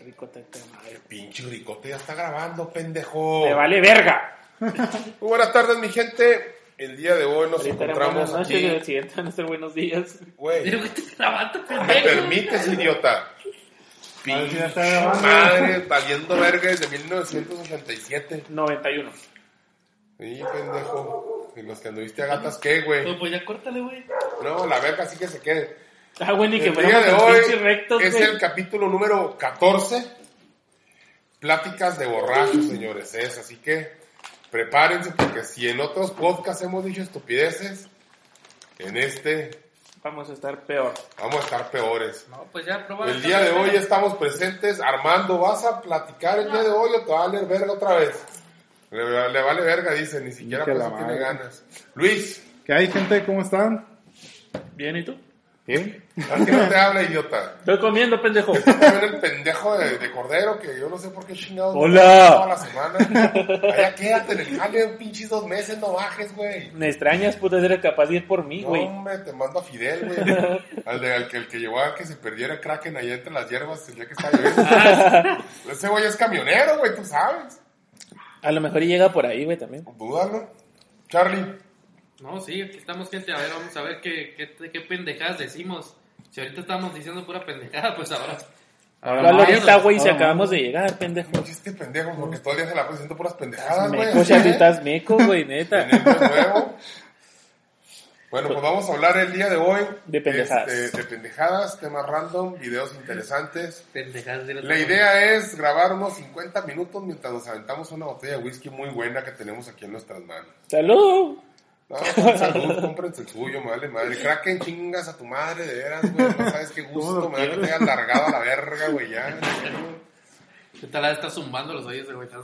Ricote, te madre. Pinche ricote ya está grabando, pendejo. Me vale verga. Muy buenas tardes, mi gente. El día de hoy nos Ahorita encontramos buenas noches el aquí. siguiente van a ser buenos días. Güey, Pero que te grabando, ¿me pendejo. permites, idiota? Pinche está grabando. madre, valiendo verga desde 1987. 91. Sí, pendejo. Y los que anduviste a gatas, ¿qué, güey? Pues, pues ya córtale, güey. No, la verga sí que se quede. Ah, que El día de hoy es güey. el capítulo número 14. Pláticas de borrachos, señores. Es así que prepárense porque si en otros podcasts hemos dicho estupideces, en este Vamos a estar peor. vamos a estar peores. No, pues ya. El día de hoy estamos presentes. Armando, ¿vas a platicar el día de hoy o te va a valer verga otra vez? Le, le vale verga, dice, ni siquiera por eso tiene ganas. Luis, ¿Qué hay, gente? ¿Cómo están? ¿Bien y tú? ¿Bien? ¿a qué no te habla, idiota? Estoy comiendo, pendejo. También el pendejo de, de Cordero, que yo no sé por qué chingados. no Hola. Toda la semana. Allá quédate en el jale, pinches dos meses, no bajes, güey. Me extrañas, puta, eres capaz de ir por mí, No, güey. hombre, te mando a Fidel, güey. Al, de, al que, el que llevó a que se perdiera Kraken allá entre las hierbas el día que estaba lloviendo. Ese güey es camionero, güey, tú sabes. A lo mejor y llega por ahí, güey, también. Dúdalo. Charlie, No, sí, aquí estamos, gente. A ver, vamos a ver qué, qué, qué pendejadas decimos. Si ahorita estamos diciendo pura pendejada, pues ahora. Ahora ¿Cuál más. ahorita, güey? Si acabamos de llegar, pendejo. este pendejo, porque todo el día se la presento puras pendejadas, güey. Meco, ¿eh? estás meco, güey, neta. Nuevo. Bueno, pues vamos a hablar el día de hoy De pendejadas. este, de pendejadas, temas random, videos interesantes. Pendejadas de La idea es grabar unos 50 minutos mientras nos aventamos una botella de whisky muy buena que tenemos aquí en nuestras manos. ¡Salud! No, con salud, cómprense el suyo, madre, madre. Kraken, chingas a tu madre, de veras, güey. No sabes qué gusto me da que te hayas largado a la verga, güey, ya. ¿Qué tal? Está zumbando los oídos, güey. Está,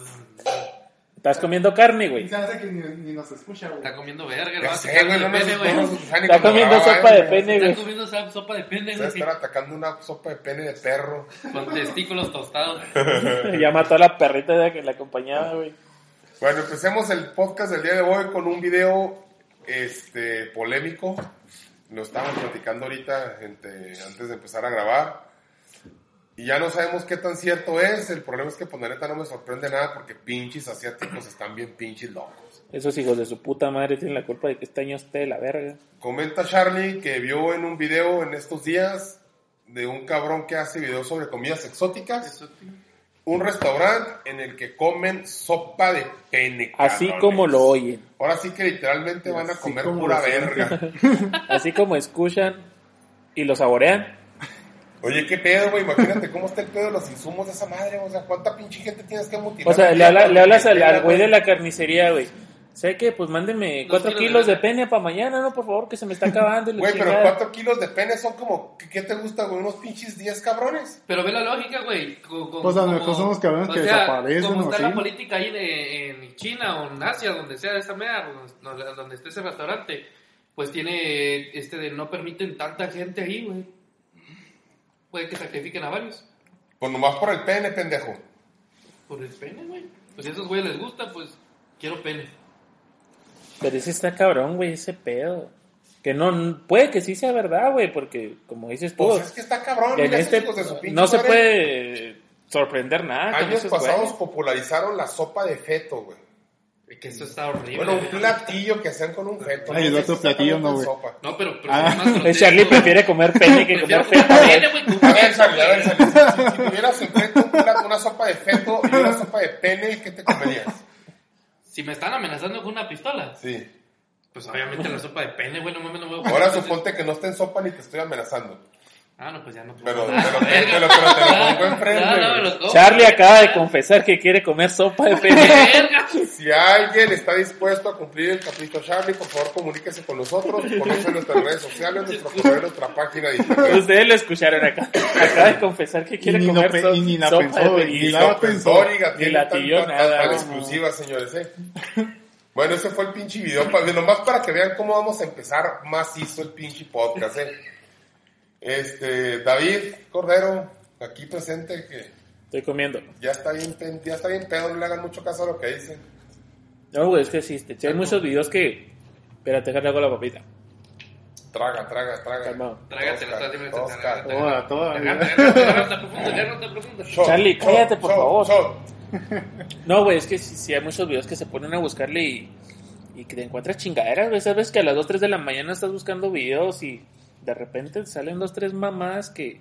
Estás comiendo carne, güey. Se hace que ni, ni nos escucha, güey. está comiendo verga, sé, güey, no pene, no güey. Está comiendo sopa de pene, Está güey. comiendo esa sopa de pene, güey. estar atacando una sopa de pene de perro. Con testículos tostados. Ya mató a la perrita de que la acompañaba, güey. Bueno, empecemos el podcast del día de hoy con un video este, polémico. Lo estábamos platicando ahorita entre- antes de empezar a grabar. Y ya no sabemos qué tan cierto es. El problema es que pues la neta no me sorprende nada porque pinches asiáticos están bien pinches locos. Esos hijos de su puta madre tienen la culpa de que este año esté de la verga. Comenta Charlie que vio en un video en estos días de un cabrón que hace videos sobre comidas exóticas. Un restaurante en el que comen sopa de pene. Así como lo oyen. Ahora sí que literalmente van a Así comer pura verga. Así como escuchan y lo saborean. Oye, qué pedo, güey. Imagínate cómo está el pedo de los insumos de esa madre. O sea, ¿cuánta pinche gente tienes que mutilar? O sea, le, habla- le hablas al güey de la carnicería, güey. Sé que, pues mándeme Dos cuatro kilos de kilos de pene. pene para mañana, ¿no? Por favor, que se me está acabando. Güey, pero chingada. cuatro kilos de pene son como, ¿qué, te gusta, güey? ¿Unos pinches 10 cabrones? Pero ve la lógica, güey. Pues a lo como- mejor son los cabrones o que sea, desaparecen Como está la política ahí de, en China o en Asia, donde sea esa mea, donde, donde esté ese restaurante, pues tiene este de no permiten tanta gente ahí, güey. Puede que sacrifiquen a varios. Pues nomás por el pene, pendejo. Por el pene, güey. Pues si a esos güeyes les gusta, pues quiero pene. Pero ese está cabrón, güey, ese pedo. Que no, puede que sí sea verdad, güey, porque como dices tú, Pues es que está cabrón. en mira, este esos hijos de su pinche no se madre. puede sorprender nada con Años esos pasados güeyes. popularizaron la sopa de feto, güey. Que eso está horrible. Bueno, un güey. platillo que hacen con un feto. Ay, el otro platillo no, sopa. No, pero, pero Ah. más El. Charlie prefiere comer pene que comer feto, güey. güey. A ver, Charlie, a ver, Charlie, si, si- si tuvieras un plato, una sopa de feto y una sopa de pene, ¿qué te comerías? Si me están amenazando con una pistola, Sí. pues obviamente la sopa de pene, güey, no mames, no voy a Ahora suponte que no esté en sopa ni te estoy amenazando. Ah, no, pues ya no. Pero, pero, pero, pero, pero te lo pongo enfrente. no, lo. Charlie acaba de confesar que quiere comer sopa de pene. Verga. Si alguien está dispuesto a cumplir el capricho Charlie, por favor comuníquese con nosotros, conoce nuestras redes sociales, nuestro correo, nuestra página de internet. Ustedes lo escucharon acá. Acaba de confesar que quiere comer pe- so- y ni la sopa pensó, de. Ni Y la pensó. Ni la nada, tan no. exclusiva, señores, ¿eh? Bueno, ese fue el pinche video, nomás para que vean cómo vamos a empezar macizo el pinche podcast, ¿eh? Este, David Cordero, aquí presente, que Estoy comiendo. ya está bien, ya está bien pedo, no le hagan mucho caso a lo que dicen. No, güey, es que existe. Sí, hay muchos videos que. Espérate, déjale hago la papita. Traga, traga, traga. Calma. Trágatelo, Todos está ca- así, todos me- ca- Toda, toda. Charlie, cállate, por favor. No, güey, es que si, si hay muchos videos que se ponen a buscarle y, y que te encuentras chingaderas, güey. Sabes que a las 2, 3 de la mañana estás buscando videos y de repente salen dos, tres mamás que,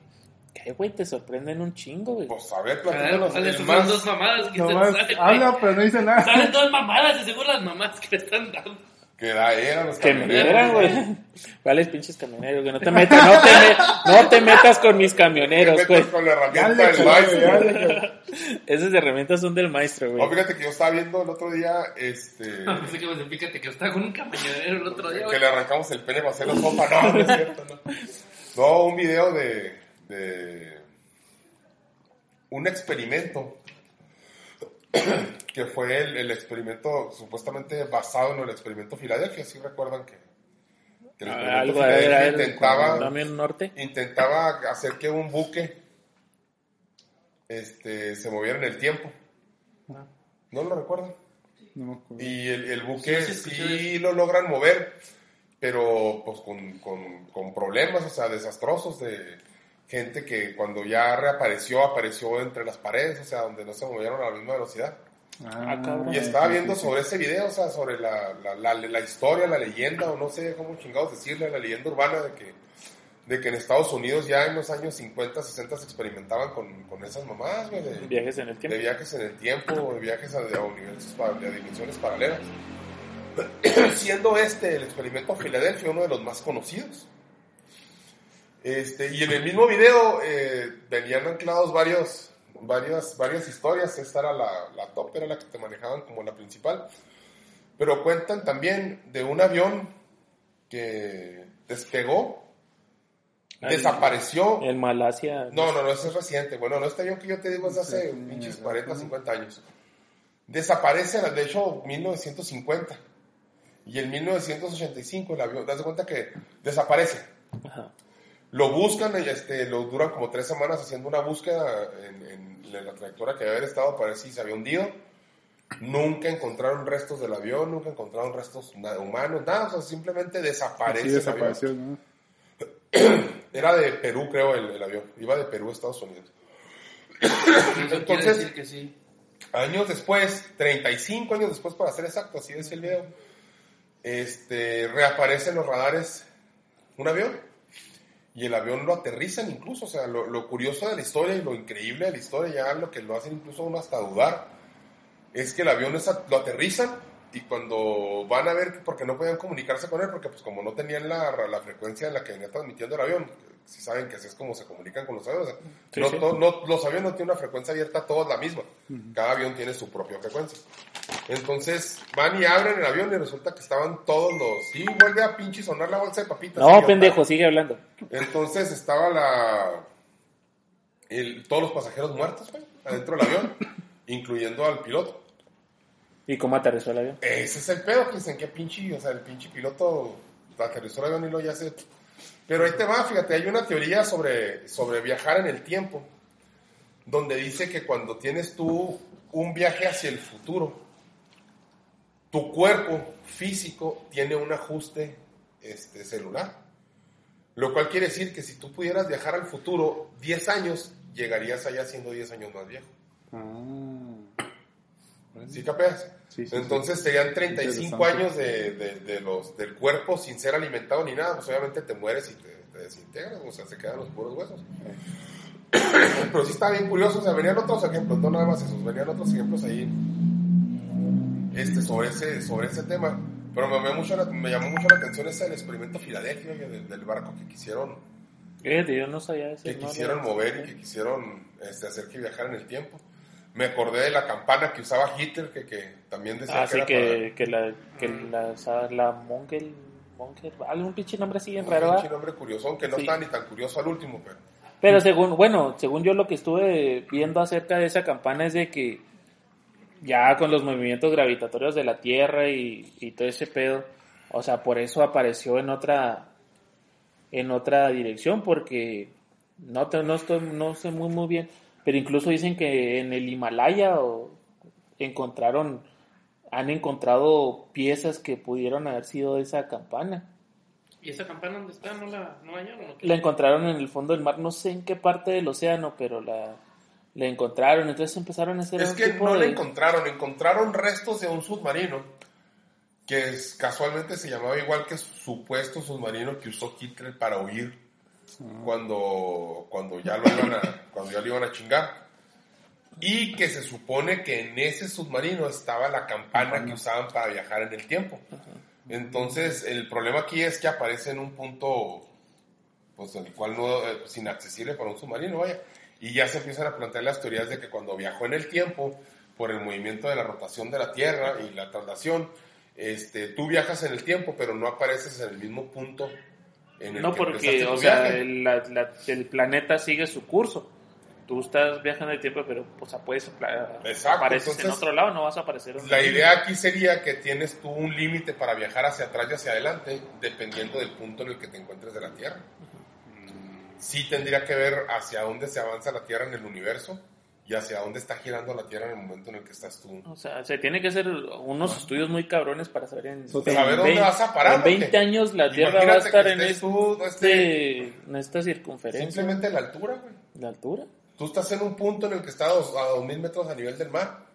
que güey, te sorprenden un chingo, güey. Pues a ver, A ver, platícanos. sale, el son más- dos mamadas que Nomás se salen. habla, pero no dice nada. Salen dos mamadas y seguro las mamás que le están dando. Que da era los Que me camioneros, vieran, güey. ¿Cuáles pinches camioneros, güey? No te metas, no te, me- no te metas con mis Que camioneros, güey. con la herramienta del maestro. Esas herramientas son del maestro, No, güey. fíjate que yo estaba viendo el otro día, este, Así que, fíjate que estaba con un camionero el otro día, que le arrancamos el pene para hacer la sopa. No, no es cierto, no. No, un video de, de un experimento que fue el, el experimento supuestamente basado en el experimento Filadelfia. ¿Sí recuerdan que, que el experimento Ah, Algo, a ver, a Filadelfia ver. intentaba, norte. intentaba hacer que un buque este, se moviera en el tiempo. ¿No lo recuerdan? No me acuerdo. Y el, el buque Sí, sí, escuché sí lo logran mover, pero pues con, con, con problemas, o sea, desastrosos de gente que cuando ya reapareció, apareció entre las paredes, o sea, donde no se movieron a la misma velocidad. Ah, cabrón. Y estaba viendo sobre ese video, o sea, sobre la, la, la, la historia, la leyenda, o no sé cómo chingados decirle, la leyenda urbana de que, de que en Estados Unidos ya en los años 50, 60 se experimentaban con, con esas mamás, güey, de- Viajes en el de tiempo. viajes en el tiempo, de viajes a, a universos, de dimensiones paralelas. Siendo este el experimento Filadelfia uno de los más conocidos. Este, y en el mismo video eh, venían anclados varios, varias, varias historias. Esta era la, la top, era la que te manejaban como la principal. Pero cuentan también de un avión que despegó, desapareció. En Malasia. No, no, no, ese es reciente. Bueno, no, este avión que yo te digo es de hace Sí, pinches sí, 40, sí. 50 años. Desaparece, de hecho, 1950. Y en 1985 el avión, das de cuenta que desaparece. Ajá. Lo buscan, y, este, lo duran como tres semanas haciendo una búsqueda en, en la trayectoria que había estado para ver si se había hundido. Nunca encontraron restos del avión, nunca encontraron restos humanos, nada, o sea, simplemente desaparece. Sí, el avión. desapareció, ¿no? Era de Perú, creo, el, el avión. Iba de Perú a Estados Unidos. Entonces- decir que sí. Años después, 35 años después para ser exacto, así decía el video, este, reaparece en los radares un avión y el avión lo aterrizan incluso, o sea, lo, lo curioso de la historia y lo increíble de la historia, ya lo que lo hacen incluso uno hasta dudar, es que el avión lo aterrizan y cuando van a ver, porque no podían comunicarse con él, porque pues como no tenían la, la frecuencia en la que venía transmitiendo el avión, si saben que así es como se comunican con los aviones, Sí, no, sí. to- no- los aviones no tienen una frecuencia abierta, todos la misma, cada avión tiene su propia frecuencia. Entonces van y abren el avión y resulta que estaban todos los... Sí, vuelve a pinche sonar la bolsa de papitas. No, pendejo, sigue hablando. Entonces estaba la... el- todos los pasajeros muertos, güey, adentro del avión, incluyendo al piloto. ¿Y cómo aterrizó el avión? Ese es el pedo, que dicen que pinche, o sea, el pinche piloto aterrizó el avión y lo ya se... Pero ahí te va, fíjate, hay una teoría sobre, sobre viajar en el tiempo, donde dice que cuando tienes tú un viaje hacia el futuro, tu cuerpo físico tiene un ajuste este, celular. Lo cual quiere decir que si tú pudieras viajar al futuro 10 años, llegarías allá siendo 10 años más viejo. Ah. ¿Sí capeas? Sí, sí, Entonces serían 35 Interesante. años de, de- de los, del cuerpo sin ser alimentado ni nada. Pues obviamente te mueres y te, te desintegras, o sea, se quedan los puros huesos. Pero sí está bien curioso, o sea, venían otros ejemplos, no nada más esos, venían otros ejemplos ahí este, sobre, ese, sobre ese tema. Pero me, llamó mucho la, me llamó mucho la atención ese del experimento Filadelfia, del, del barco que quisieron, Fíjate, yo no sabía eso. que quisieron mover y que quisieron este, hacer que viajara en el tiempo. Me acordé de la campana que usaba Hitler, que, que también decía Así que era para- que, que la, que la, esa- la Mongel, Mongel, algún pinche nombre así bien Un raro, pinche ¿verdad? nombre curioso, aunque no Sí. estaba ni tan curioso al último, pero... Pero según, bueno, según yo lo que estuve viendo acerca de esa campana es de que ya con los movimientos gravitatorios de la Tierra y, y todo ese pedo, o sea, por eso apareció en otra en otra dirección porque no te- no estoy no sé muy muy bien, pero incluso dicen que en el Himalaya o encontraron han encontrado piezas que pudieron haber sido de esa campana. ¿Y esa campana dónde está? ¿No la, no la hallaron? o qué? La encontraron en el fondo del mar, no sé en qué parte del océano, pero la, la encontraron. Entonces empezaron a hacer Es que tipo no la de- encontraron, encontraron restos de un submarino que es- casualmente se llamaba igual que su supuesto submarino que usó Hitler para huir cuando, cuando, ya lo iban a, cuando ya lo iban a chingar. Y que se supone que en ese submarino estaba la campana que usaban para viajar en el tiempo. Entonces, el problema aquí es que aparece en un punto, pues, el cual no, eh, pues, inaccesible para un submarino, vaya. Y ya se empiezan a plantear las teorías de que cuando viajó en el tiempo, por el movimiento de la rotación de la Tierra y la traslación, este, tú viajas en el tiempo, pero no apareces en el mismo punto en el No, que porque, o sea, el, la- la- el planeta sigue su curso. Tú estás viajando el tiempo, pero o sea, puedes Exacto, apareces en entonces, otro lado, no vas a aparecer. en- La idea aquí sería que tienes tú un límite para viajar hacia atrás y hacia adelante, dependiendo del punto en el que te encuentres de la Tierra. Sí tendría que ver hacia dónde se avanza la Tierra en el universo y hacia dónde está girando la Tierra en el momento en el que estás tú. O sea, se tiene que hacer unos estudios muy cabrones para saber en, Saber en dónde 20 vas a parar, En 20 porque años la Tierra va a estar en, tú, no este, en esta circunferencia. Simplemente la altura, güey. ¿La altura? Tú estás en un punto en el que estás a dos- a 2.000 metros a nivel del mar,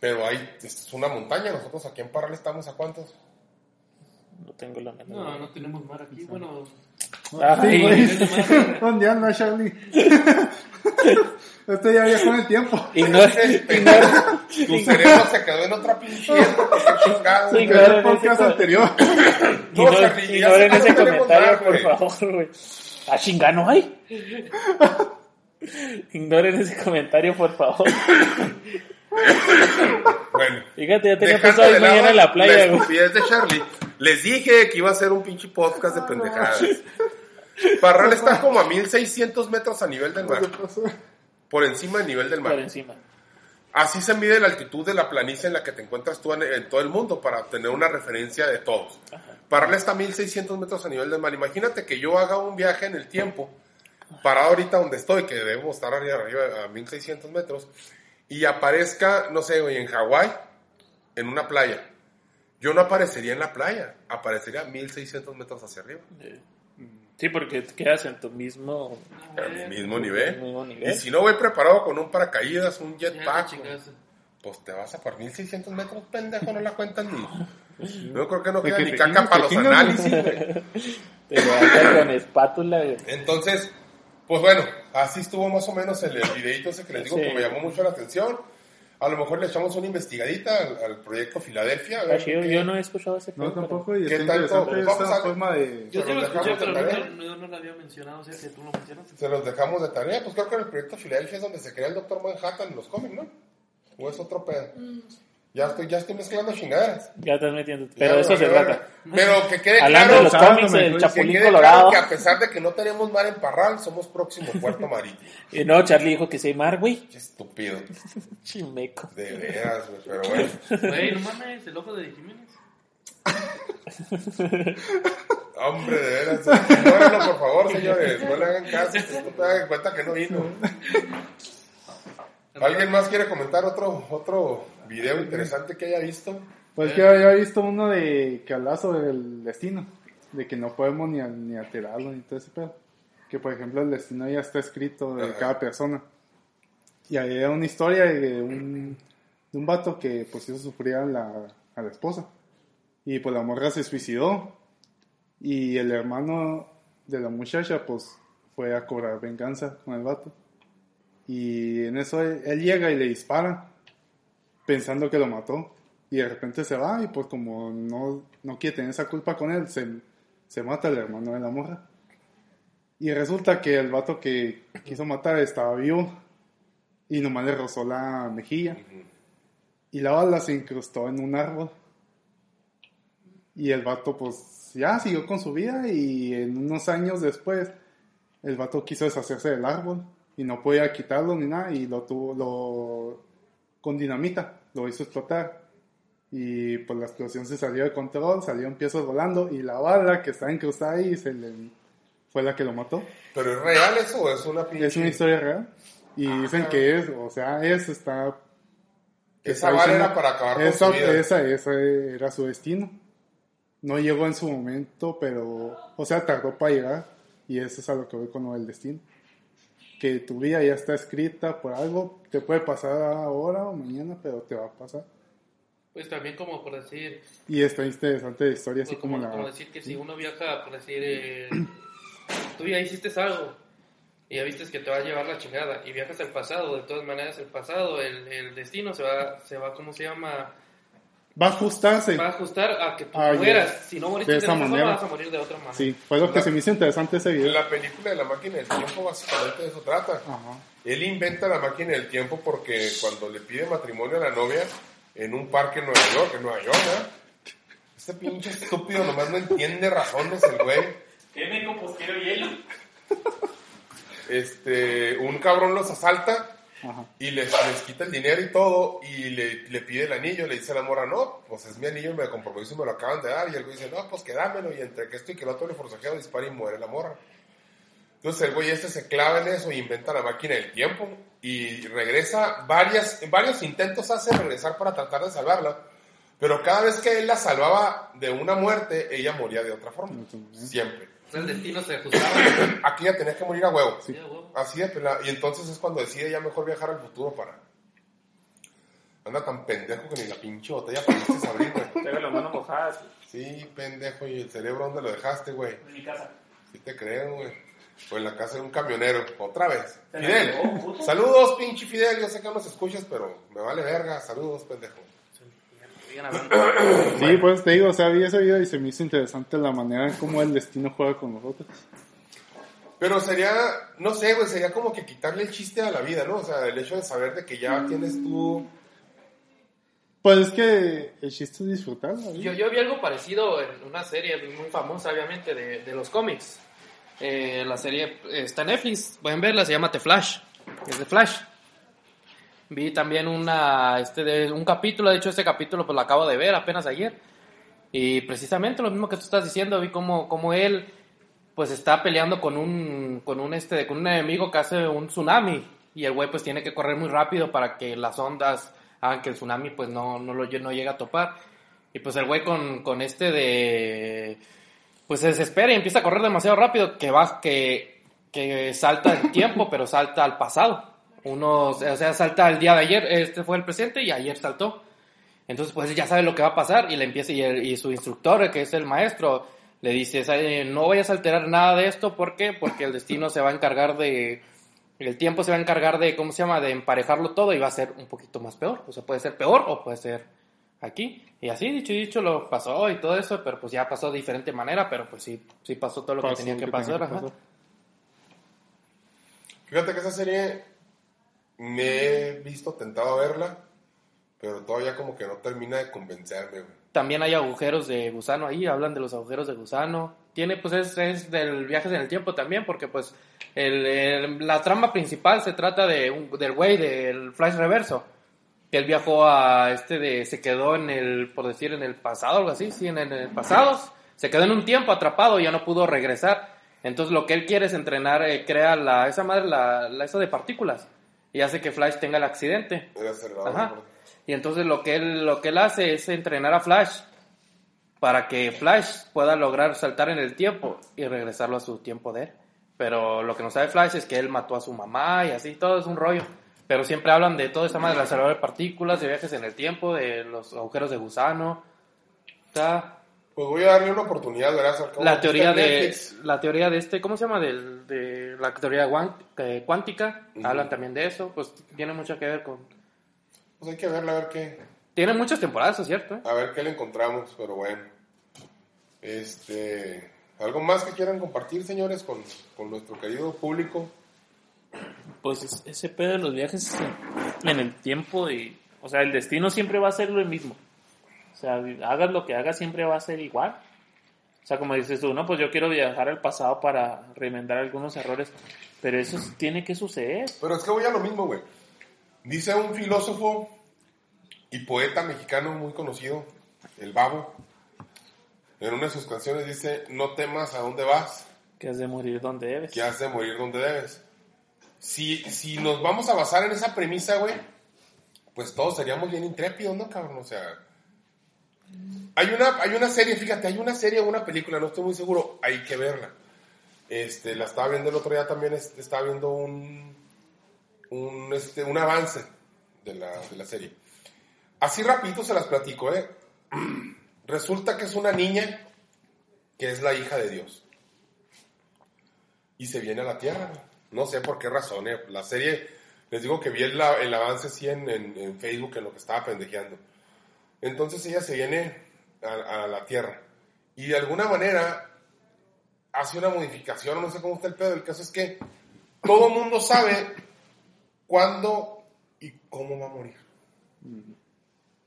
pero hay, es una montaña. Nosotros aquí en Parral estamos a cuántos? No tengo la menor. No, no tenemos mar aquí. Bueno, Ay, Sí, güey. ¿Dónde anda Charlie? este ya viajó en el tiempo. Ignora, ignora, Tu cerebro se quedó en otra pinche chingado, Sí, claro. El podcast anterior. No, Charlie, ya ignoren sé que ese no comentario, por favor, güey. Ah, chinga, no hay. Ignoren ese comentario, por favor. Bueno, Fíjate, ya tenía pensado de ir mañana en la playa, la de Charlie, les dije que iba a ser un pinche podcast de pendejadas. Parral está como a 1600 metros a nivel del mar, por encima del nivel del Por mar. encima. Así se mide la altitud de la planicie en la que te encuentras tú en, en todo el mundo para tener una referencia de todos. Parral está a 1600 metros a nivel del mar. Imagínate que yo haga un viaje en el tiempo, parado ahorita donde estoy, que debo estar arriba, arriba a 1600 metros, y aparezca, no sé, güey, en Hawái, en una playa. Yo no aparecería en la playa, aparecería a 1600 metros hacia arriba, Sí, porque te quedas en tu mismo, mismo nivel. mismo nivel. Y si no voy preparado con un paracaídas, un jetpack, chingaste. pues te vas a por 1600 metros, pendejo, no la cuentan ni. No creo que no queda que ni caca para los chingas. análisis, güey. Te levantas con espátula. güey. Entonces, pues bueno, así estuvo más o menos el, el videito ese que les digo Sí. que me llamó mucho la atención. A lo mejor le echamos una investigadita al, al proyecto Filadelfia. a ver chido, qué- Yo no he escuchado ese No, tampoco. Y ¿Qué a- forma de... Yo Se sí lo los escuché, dejamos de pero no, no lo había mencionado, o sea que tú lo mencionaste. Se los dejamos de tarea. Pues creo que en el proyecto Filadelfia es donde se crea el Doctor Manhattan en los cómics, ¿no? ¿O es otro pedo? Ya estoy, ya estoy mezclando chingaderas. Ya estás metiendo. Pero Ya, eso se trata. Pero que quede Hablando claro, de los cómics, el que Chapulín quede Colorado. claro que a pesar de que no tenemos mar en Parral, somos próximo puerto marítimo. Y no, Charlie dijo que sí hay mar, güey. Qué estúpido. Chimeco. De veras, güey. Pero bueno. Güey, no mames, el ojo de Jiménez. Hombre, de veras. Ignórenlo, por favor, señores. No le hagan caso. No te hagan cuenta que no vino. ¿Alguien más quiere comentar otro, otro video interesante que haya visto? Pues que había visto uno de que hablaba sobre el destino, de que no podemos ni, ni alterarlo ni todo ese pedo. Que por ejemplo el destino ya está escrito de Ajá. cada persona. Y había una historia de un, de un vato que pues hizo sufrir a la, a la esposa. Y pues la morra se suicidó. Y el hermano de la muchacha pues fue a cobrar venganza con el vato. Y en eso él, llega y le dispara pensando que lo mató. Y de repente se va y pues como no, no quiere tener esa culpa con él, se, se mata el hermano de la morra. Y resulta que el vato que quiso matar estaba vivo y nomás le rozó la mejilla. Y la bala se incrustó en un árbol. Y el vato pues ya siguió con su vida y en unos años después el vato quiso deshacerse del árbol y no podía quitarlo ni nada y lo tuvo lo con dinamita lo hizo explotar y pues la explosión se salió de control salieron piezas volando y la bala que estaba incrustada ahí se le- fue la que lo mató ¿Pero es real eso o es una pinche? es una historia real y dicen que es o sea eso está Esa bala diciendo- era para acabar con esa, su vida. esa, esa era su destino no llegó en su momento, pero, o sea, tardó para llegar. Y eso es a lo que voy con del destino. Que tu vida ya está escrita por algo, te puede pasar ahora o mañana, pero te va a pasar. Pues también como por decir, Y está interesante la historia, así pues, como, como, la... como decir que si uno viaja, por decir, eh, tú ya hiciste algo y ya viste que te va a llevar la chingada y viajas al pasado, de todas maneras el pasado, el, el destino se va, se va, ¿cómo se llama? Va a ajustarse. Va a ajustar a que tú Ah, mueras. Si no moriste De de, esa esa forma, manera. vas a morir de otra manera. Sí, fue lo que se me hizo interesante ese video. La película de la máquina del tiempo básicamente de eso trata. Ajá. Él inventa la máquina del tiempo porque cuando le pide matrimonio a la novia en un parque en Nueva York, en Nueva York, ¿eh? Este pinche estúpido nomás no entiende razones el güey. ¿Qué me pues quiero hielo? Este, un cabrón los asalta Ajá. y les, les quita el dinero y todo y le, le pide el anillo, le dice a la mora, no, pues es mi anillo, me compromiso y me lo acaban de dar y el güey dice, no, pues quedámelo y entre que esto y que el otro le forcejea, dispara y muere la morra. Entonces el güey este se clava en eso y inventa la máquina del tiempo y regresa, varias, varios intentos hace regresar para tratar de salvarla, pero cada vez que él la salvaba de una muerte, ella moría de otra forma, siempre. El destino se ajustaba. Aquí ya tenía que morir a huevo. Sí, a huevo. Así de pelada. Y entonces es cuando decide ya mejor viajar al futuro para... Anda tan pendejo que ni la pinche botella pudiste abrir, güey. Tengo las manos mojadas Sí, pendejo. ¿Y el cerebro dónde lo dejaste, güey? en mi casa. Sí te creo, güey. O en la casa de un camionero. Otra vez. La Fidel. Saludos, pinche Fidel. Yo sé que no nos escuchas, pero me vale verga. Saludos, pendejo. Sigan hablando. Sí, pues te digo, o sea, vi ese video y se me hizo interesante la manera en cómo el destino juega con nosotros. Pero sería, no sé, güey, sería como que quitarle el chiste a la vida, ¿no? O sea, el hecho de saber de que ya tienes tú... Pues es que el chiste es disfrutar. Yo, yo vi algo parecido en una serie muy famosa, obviamente, de, de los cómics. Eh, la serie eh, está en Netflix, pueden verla, se llama The Flash. Es de Flash. Vi también una, este de, un capítulo, de hecho este capítulo pues lo acabo de ver apenas ayer. Y precisamente lo mismo que tú estás diciendo, vi como, como él pues está peleando con un, con un, este, con un enemigo que hace un tsunami. Y el güey pues tiene que correr muy rápido para que las ondas hagan que el tsunami pues no, no, lo, no llegue a topar. Y pues el güey con, con este de... Pues se desespera y empieza a correr demasiado rápido que va, que, que salta el tiempo, pero salta al pasado. Uno, o sea, salta el día de ayer, este fue el presente y ayer saltó. Entonces, pues ya sabe lo que va a pasar y le empieza y, el- y su instructor, que es el maestro, le dice, "Sabe, no vayas a alterar nada de esto, ¿por qué? Porque el destino se va a encargar de, el tiempo se va a encargar de, ¿cómo se llama?, de emparejarlo todo y va a ser un poquito más peor. O sea, puede ser peor o puede ser aquí. Y así, dicho y dicho, lo pasó y todo eso, pero pues ya pasó de diferente manera, pero pues sí, sí pasó todo lo que tenía que tenía pasar. que pasar. Fíjate que esa serie me he visto tentado a verla, pero todavía como que no termina de convencerme. También hay agujeros de gusano ahí, hablan de los agujeros de gusano. Tiene, pues es, es del viajes en el tiempo también, porque pues el, el- la trama principal se trata de un, del güey del Flash Reverso, que él viajó a este de, se quedó en el, por decir, en el pasado, algo así, sí, en en el pasado, se quedó en un tiempo atrapado y ya no pudo regresar. Entonces lo que él quiere es entrenar, eh, crea la, esa madre, la, la esa de partículas, y hace que Flash tenga el accidente. Y entonces lo que él lo que él hace es entrenar a Flash para que Flash pueda lograr saltar en el tiempo y regresarlo a su tiempo de él. Pero lo que no sabe Flash es que él mató a su mamá y así todo es un rollo. Pero siempre hablan de todo esta madre de la de partículas, de viajes en el tiempo, de los agujeros de gusano. Está Pues voy a darle una oportunidad, verás. la teoría de Netflix. la teoría de este, ¿cómo se llama? Del- de la teoría guan- eh, cuántica. Hablan también de eso, pues tiene mucho que ver con Pues hay que verla, a ver qué, tiene muchas temporadas, ¿es cierto? eh? a ver qué le encontramos, pero bueno. Este, ¿algo más que quieran compartir, señores, con, con nuestro querido público? Pues es- ese pedo de los viajes en el tiempo y, o sea, el destino siempre va a ser lo mismo. O sea, hagas lo que hagas siempre va a ser igual. O sea, como dices tú, no, pues yo quiero viajar al pasado para remendar algunos errores, pero eso tiene que suceder. Pero es que voy a lo mismo, güey. Dice un filósofo y poeta mexicano muy conocido, el Babo, en una de sus canciones dice, no temas a dónde vas, Que has de morir donde debes. que has de morir donde debes. Si, si nos vamos a basar en esa premisa, güey, pues todos seríamos bien intrépidos, ¿no, cabrón? O sea, Hay una, hay una serie, fíjate, hay una serie o una película, no estoy muy seguro, hay que verla. Este, la estaba viendo el otro día también, estaba viendo un, un, este, un avance de la, de la serie. Así rapidito se las platico, ¿eh? Resulta que es una niña que es la hija de Dios. Y se viene a la tierra. No sé por qué razón. ¿eh? La serie, les digo que vi el, el avance así en, en- en Facebook en lo que estaba pendejeando. Entonces ella se viene a, la tierra. Y de alguna manera hace una modificación, no sé cómo está el pedo. El caso es que todo mundo sabe cuándo y cómo va a morir.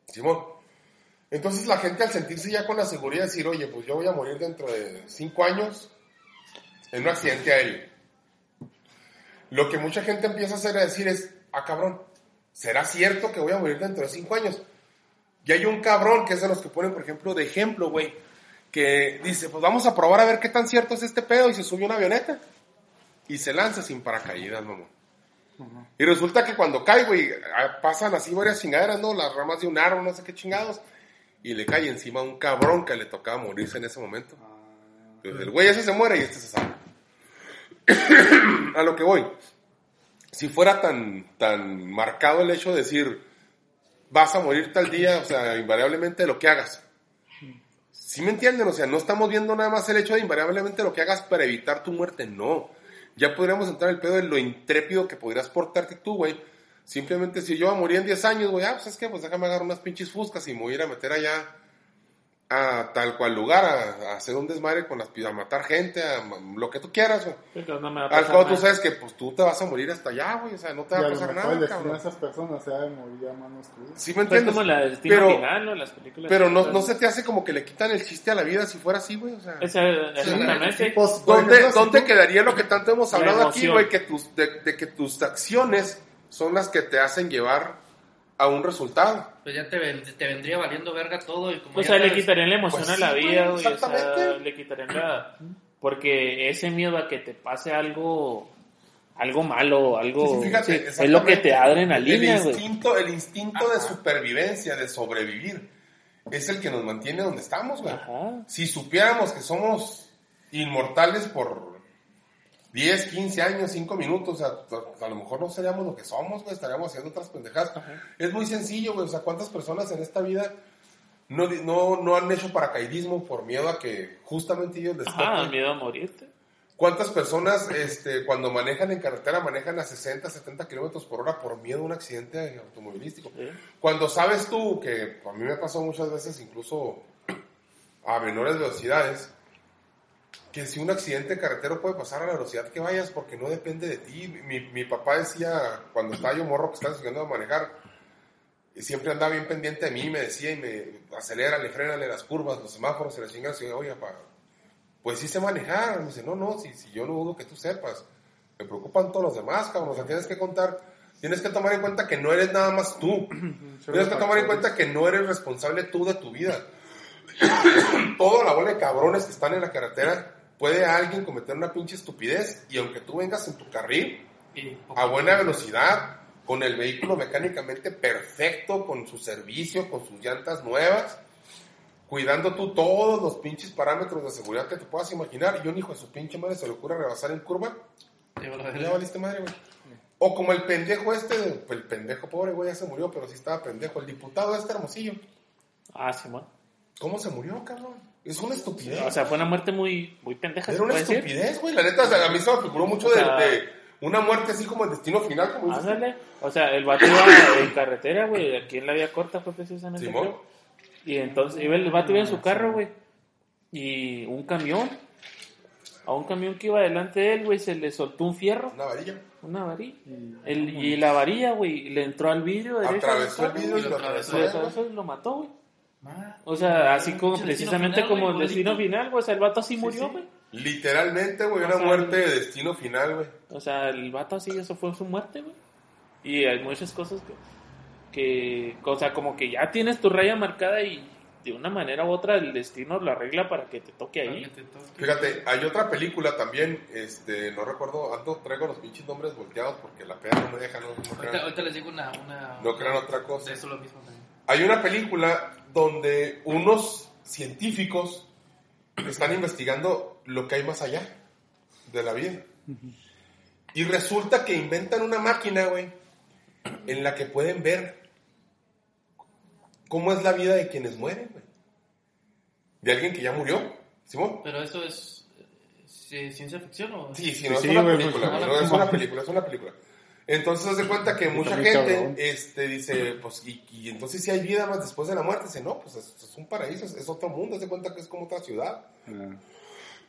Simón. Entonces la gente al sentirse ya con la seguridad de decir, oye, pues yo voy a morir dentro de cinco años en un accidente aéreo. Lo que mucha gente empieza a hacer a decir es, ah cabrón, ¿será cierto que voy a morir dentro de cinco años? Y hay un cabrón que es de los que ponen, por ejemplo, de ejemplo, güey, que dice, pues vamos a probar a ver qué tan cierto es este pedo y se sube una avioneta y se lanza sin paracaídas, mamón. Y resulta que cuando cae, güey, ah, pasan así varias chingaderas, ¿no? Las ramas de un árbol, no sé qué chingados. Y le cae encima a un cabrón que le tocaba morirse en ese momento. Entonces, el güey ese se muere y este se salva. a lo que voy. Si fuera tan, tan marcado el hecho de decir, vas a morir tal día, o sea, invariablemente lo que hagas. ¿Sí me entienden? O sea, no estamos viendo nada más el hecho de invariablemente lo que hagas para evitar tu muerte, no. Ya podríamos entrar en el pedo de lo intrépido que podrías portarte tú, güey. Simplemente si yo voy a morir en 10 años, güey, ah, pues es que pues déjame agarrar unas pinches fuscas y me voy a ir a meter allá a tal cual lugar, a, a hacer un desmadre con las a matar gente, a lo que tú quieras, güey. Entonces, no me va a Al cabo tú sabes que pues tú te vas a morir hasta allá, güey, o sea, no te va a a pasar el nada, destino de cabrón. esas personas sea de morir a manos tuyas. ¿Sí me Pues entiendes? como la destino Pero- final, ¿no? Las películas. Pero no, no se te hace como que le quitan el chiste a la vida si fuera así, güey, o sea... Esa, exactamente. Pues, ¿Dónde, ejemplo, si dónde tú- quedaría lo que tanto hemos La hablado aquí, güey? Que tus, de, de que tus acciones son las que te hacen llevar a un resultado. Pues ya te, ven- te vendría valiendo verga todo y como O ya sea, le quitarían la emoción Pues a la sí, vida, güey. O sea, exactamente. le quitarían la. Porque ese miedo a que te pase algo. Algo malo, algo. Sí, sí, fíjate, sí, es lo que te adrenalina, el güey. instinto, el instinto de supervivencia, de sobrevivir, es el que nos mantiene donde estamos, güey. Ajá. Si supiéramos que somos inmortales por 10, 15 años, 5 minutos, o sea, a, lo mejor no seríamos lo que somos, güey, estaríamos haciendo otras pendejadas. Es muy sencillo, güey, o sea, ¿cuántas personas en esta vida no, no, no han hecho paracaidismo por miedo a que justamente ellos les Ajá, el miedo a morirte. ¿Cuántas personas este, cuando manejan en carretera manejan a 60, 70 kilómetros por hora por miedo a un accidente automovilístico? Sí. Cuando sabes tú, que a mí me pasó muchas veces incluso a menores velocidades, que si un accidente carretero puede pasar a la velocidad que vayas porque no depende de ti. Mi, mi papá decía, cuando estaba yo morro que estaba enseñando a manejar, y siempre andaba bien pendiente de mí, me decía y me acelera, le frénale las curvas, los semáforos, se las chingas, y yo, oye, papá, pues sí sé manejar. Me dice, no, no, si, si yo no dudo que tú sepas. Me preocupan todos los demás, cabrón. O sea, tienes que contar, tienes que tomar en cuenta que no eres nada más tú. Tienes que tomar en cuenta que no eres responsable tú de tu vida. Toda la bola de cabrones que están en la carretera, puede alguien cometer una pinche estupidez y aunque tú vengas en tu carril a buena velocidad, con el vehículo mecánicamente perfecto, con su servicio, con sus llantas nuevas, cuidando tú todos los pinches parámetros de seguridad que te puedas imaginar, y un hijo de su pinche madre se le ocurre rebasar en curva, la ya verdad. valiste madre, güey. O como el pendejo este, el pendejo pobre, güey, ya se murió, pero sí estaba pendejo. El diputado este hermosillo. Ah, Simón. ¿Cómo se murió, cabrón? Es una estupidez. O sea, fue una muerte muy, muy pendeja. Era ¿se una puede decir? estupidez, güey. La neta, o sea, a mí se me figuró mucho de, O sea- de una muerte así como el destino final, como. Ándale. O sea, el vato iba en carretera, güey. Aquí en la vía corta fue precisamente. Simón. Y entonces iba el vato iba en su carro, güey. Y un camión. A un camión que iba delante de él, güey, se le soltó un fierro. Una varilla. Una varilla. El- y la varilla, güey, le entró al vidrio Atravesó el vidrio y lo atravesó. Lo ¿eh, atravesó y lo mató, güey. O sea, así como destino precisamente final, como el destino final, güey. O sea, el vato así murió, sí. güey. Literalmente, güey, una sea, muerte de destino final, güey. O sea, el vato así, eso fue su muerte, güey. Y hay muchas cosas que, que, o sea, como que ya tienes tu raya marcada y de una manera u otra el destino lo arregla para que te toque ahí. te toque. Fíjate, hay otra película también, este, no recuerdo, ando, traigo los pinches nombres volteados porque la peda no me deja, no, no Ahorita, crean, ahorita les digo una, una... no crean otra cosa. De eso lo mismo también. Hay una película donde unos científicos están investigando lo que hay más allá de la vida. Y resulta que inventan una máquina, güey, en la que pueden ver cómo es la vida de quienes mueren, güey. De alguien que ya murió, Simón. Pero eso es eh, ciencia ficción o... Sí, sí, no, Sí, es una película, pues, no, es una película, es una película. Entonces, haz de cuenta que mucha gente este, dice, pues, y, y entonces si hay vida más después de la muerte, dice, no, pues es, es un paraíso, es, es otro mundo, haz de cuenta que es como otra ciudad, Ah,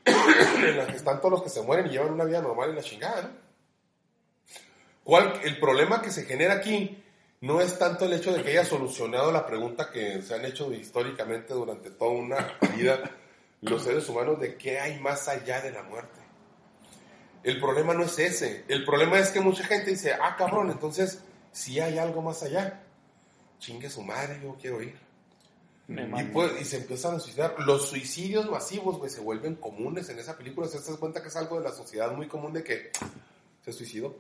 en la que están todos los que se mueren y llevan una vida normal y la chingada, ¿no? ¿Cuál, el problema que se genera aquí no es tanto el hecho de que haya solucionado la pregunta que se han hecho históricamente durante toda una vida los seres humanos de qué hay más allá de la muerte. El problema no es ese. El problema es que mucha gente dice, ah, cabrón, entonces si hay algo más allá. Chingue su madre, yo quiero ir. Y, pues, y se empiezan a suicidar. Los suicidios masivos, güey, se vuelven comunes en esa película. O sea, te das cuenta que es algo de la sociedad muy común de que se suicidó.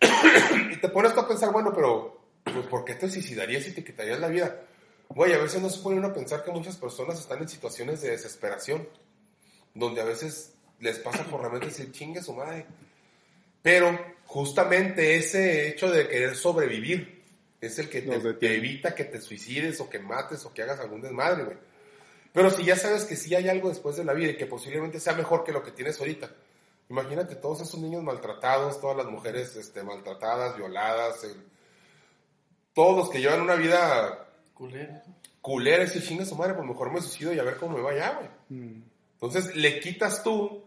y te pones a pensar, bueno, pero, pues, ¿por qué te suicidarías si te quitarías la vida? Güey, a veces no se pone uno a pensar que muchas personas están en situaciones de desesperación, donde a veces les pasa por la mente decir, chingue su madre. Pero justamente ese hecho de querer sobrevivir es el que te, evita que te suicides o que mates o que hagas algún desmadre, güey. Pero si ya sabes que sí hay algo después de la vida y que posiblemente sea mejor que lo que tienes ahorita. Imagínate todos esos niños maltratados, todas las mujeres este, maltratadas, violadas, el- todos los que llevan una vida Culero. culera y chinga su madre, pues mejor me suicido y a ver cómo me va ya, güey. mm, Entonces le quitas tú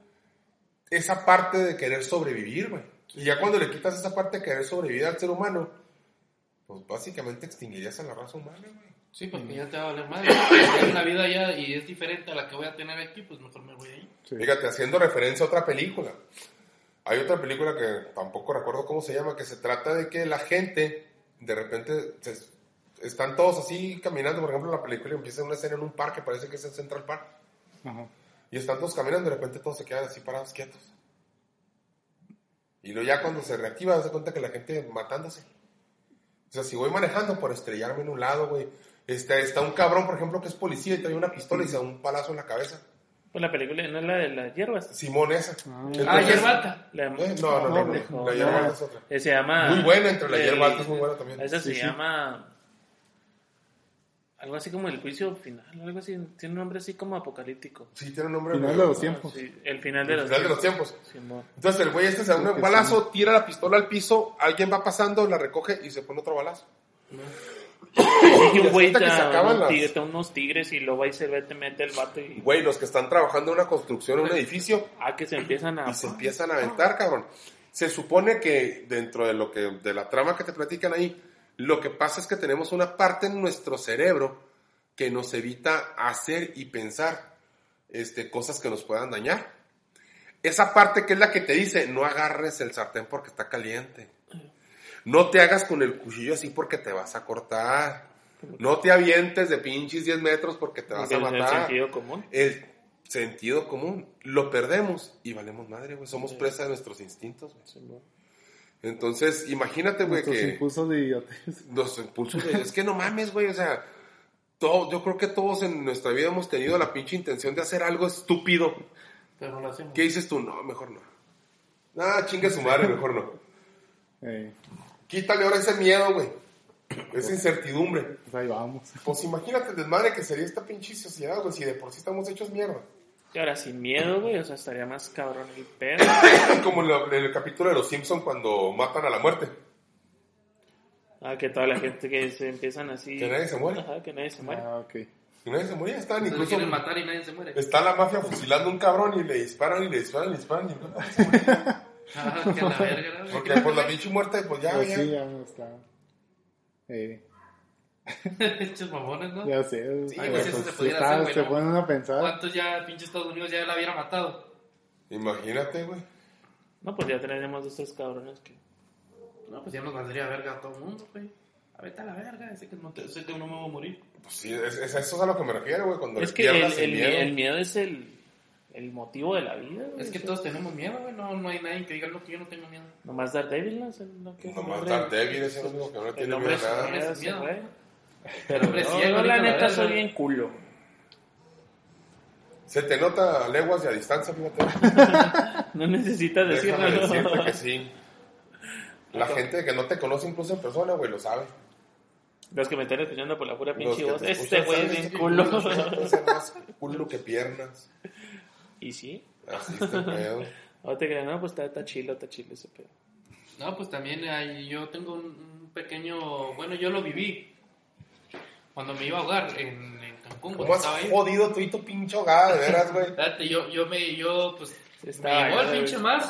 esa parte de querer sobrevivir, güey. Y ya cuando le quitas esa parte de querer sobrevivir al ser humano, pues básicamente extinguirías a la raza humana, güey. Sí, porque ya te va a valer madre. Si hay una vida allá y es diferente a la que voy a tener aquí, pues mejor me voy ahí. sí. Fíjate, haciendo referencia a otra película. Hay otra película que tampoco recuerdo cómo se llama, que se trata de que la gente, de repente, se- están todos así caminando. Por ejemplo, la película empieza una escena en un parque, parece que es el Central Park. Ajá. Y están todos caminando, de repente todos se quedan así parados, quietos. Y luego ya cuando se reactiva, se cuenta que la gente matándose. O sea, si voy manejando por estrellarme en un lado, güey. Está, está un cabrón, por ejemplo, que es policía y trae una pistola y se da un palazo en la cabeza. Pues la película no es la de las hierbas. Simón esa. Ah. Ah, Entonces- hierba alta. La- Eh, No, no, no, no, pendejo, la hierba no. alta es otra. Eh, Se llama. Muy buena, entre la el- hierba alta es muy buena también. Esa se Sí, sí. Algo así como el juicio final, algo así. Tiene un nombre así como apocalíptico. Sí, tiene un nombre. Final de los tiempos. Sí, el final de El los final de los tiempos. Simón. Entonces el güey este se da un balazo, tira la pistola al piso, alguien va pasando, la recoge y se pone otro balazo. Que un güey acaban unos tigres, unos tigres y luego ahí se ve, te mete el vato y. Güey, los que están trabajando en una construcción, en un edificio, Ah, que se empiezan a. y se empiezan a aventar, cabrón. Se supone que dentro de lo que de la trama que te platican ahí, lo que pasa es que tenemos una parte en nuestro cerebro que nos evita hacer y pensar este, cosas que nos puedan dañar. Esa parte que es la que te dice, no agarres el sartén porque está caliente. No te hagas con el cuchillo así porque te vas a cortar. No te avientes de pinches 10 metros porque te vas el, a el matar sentido común. el sentido común. Lo perdemos y valemos madre, güey. Somos presa de nuestros instintos, güey. Entonces, imagínate, güey, Nuestros que impulsos de idiotez. los impulsos, de- es que no mames, güey, o sea, todo, yo creo que todos en nuestra vida hemos tenido la pinche intención de hacer algo estúpido. Pero no lo hacemos. ¿Qué dices tú? No, mejor no. Ah, chinga su madre, mejor no. Quítale ahora ese miedo, güey. Esa incertidumbre. pues ahí vamos. Pues imagínate el desmadre que sería esta pinche sociedad, güey, si de por sí estamos hechos mierda. Y ahora sin miedo, güey, o sea, estaría más cabrón el pedo. Como en, el capítulo de Los Simpson cuando matan a la muerte. Ah, que toda la gente que se empiezan así. Que nadie se muere. Ajá, que nadie se muere. Ah, ok. Y nadie se Se lo incluso... quieren matar y nadie se muere. Está la mafia fusilando a un cabrón y le disparan y le disparan y le disparan y no se muere. Ah, que la verga, ¿no? Porque pues la pinche muerte, pues ya, Pues ya. sí, ya está. Eh, Estos mamones, ¿no? ya sé. Ay, pero pues eso pues, se sí podría está- hacer, güey, se ¿no? ponen a pensar. ¿Cuántos ya pinche Estados Unidos ya la hubiera matado? Imagínate, güey. No, pues ya tenemos dos tres cabrones que. No, pues ya nos valdría verga a todo el mundo, güey. A vete a la verga, sé que no, te, sé que no me voy a morir. Pues sí, es, es- eso es a lo que me refiero, güey. Cuando Es que el, miedo. el miedo es el, el motivo de la vida. güey. Es que todos tenemos miedo, güey. No, no hay nadie que diga no, que yo no tengo miedo. Nomás Daredevil, ¿no? Es el, lo que- Nomás Daredevil es el único que no tiene nada. miedo Pero Hombre, no, yo la neta soy bien culo. Se te nota a leguas y a distancia, fíjate. No necesitas Déjame decirlo. decirte que sí. La gente que no te conoce incluso en persona, güey, lo sabe. Los que me están escuchando por la pura pinche voz. te Este güey es bien culo. puede ser más culo que piernas. y sí. Así está el pedo. No te creas, no, pues está, está chilo, está chilo ese pedo. No, pues también hay- yo tengo un, un pequeño, bueno, yo lo viví cuando me iba a ahogar en, en Cancún, ¿Cómo has estaba ahí. jodido tú y tu pinche hogada, de veras, güey? Espérate, yo, yo me, yo, pues, me llegó el pinche mar.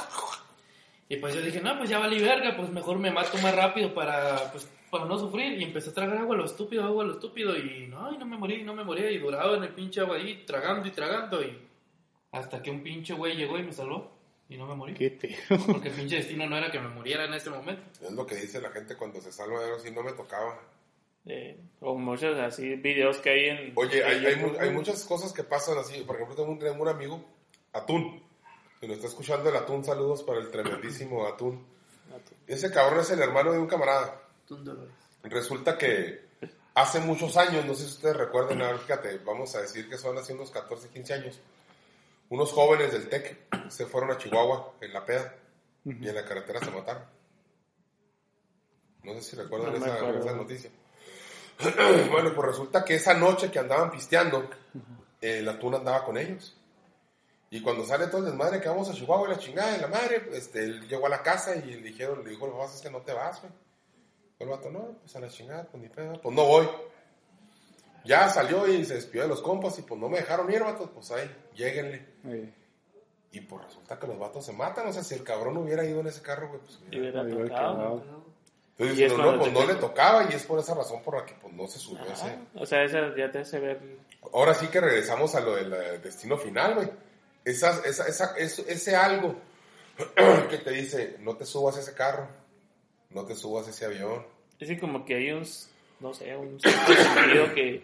Y pues yo dije, no, pues ya valí verga, pues mejor me mato más rápido para, pues, para no sufrir. Y empecé a tragar agua a lo estúpido, agua a lo estúpido. Y no, y no me morí, no me morí. Y duraba en el pinche agua ahí, tragando y tragando. Y hasta que un pinche güey llegó y me salvó. Y no me morí. Qué pedo. Porque el pinche destino no era que me muriera en ese momento. Es lo que dice la gente cuando se salva de algo así, no me tocaba. Eh, o muchos así videos que hay en. Oye, hay, en hay, mu- hay muchas cosas que pasan así. Por ejemplo, tengo un, tengo un amigo, Atún. Si nos está escuchando el Atún, saludos para el tremendísimo Atún. Ese cabrón es el hermano de un camarada. Resulta que hace muchos años, no sé si ustedes recuerdan, a ver, fíjate, vamos a decir que son hace unos 14, 15 años, unos jóvenes del TEC se fueron a Chihuahua en la peda y en la carretera se mataron. No sé si recuerdan No esa, esa noticia. bueno, pues resulta que esa noche que andaban pisteando, el atún andaba con ellos. Y cuando sale todo el desmadre que vamos a Chihuahua y la chingada de la madre, este, él llegó a la casa y le dijeron, le dijo, el papá, es que no te vas, güey. El vato, no, pues a la chingada, pues ni pedo, pues no voy. Ya salió y se despidió de los compas y pues no me dejaron ir, vatos, pues ahí, lléguenle. Eh, Y pues resulta que los vatos se matan, o sea, si el cabrón hubiera ido en ese carro, güey, pues Y hubiera... hubiera Entonces, Y es no, no, pues no le tocaba y es por esa razón por la que pues no se subió Ah, ese. o sea, esa ya te hace ver. Ahora sí que regresamos a lo del eh, destino final, güey. Esa, esa, esa, eso- ese algo que te dice, no te subas a ese carro, no te subas a ese avión. Es que como que hay un, no sé, un sentido que,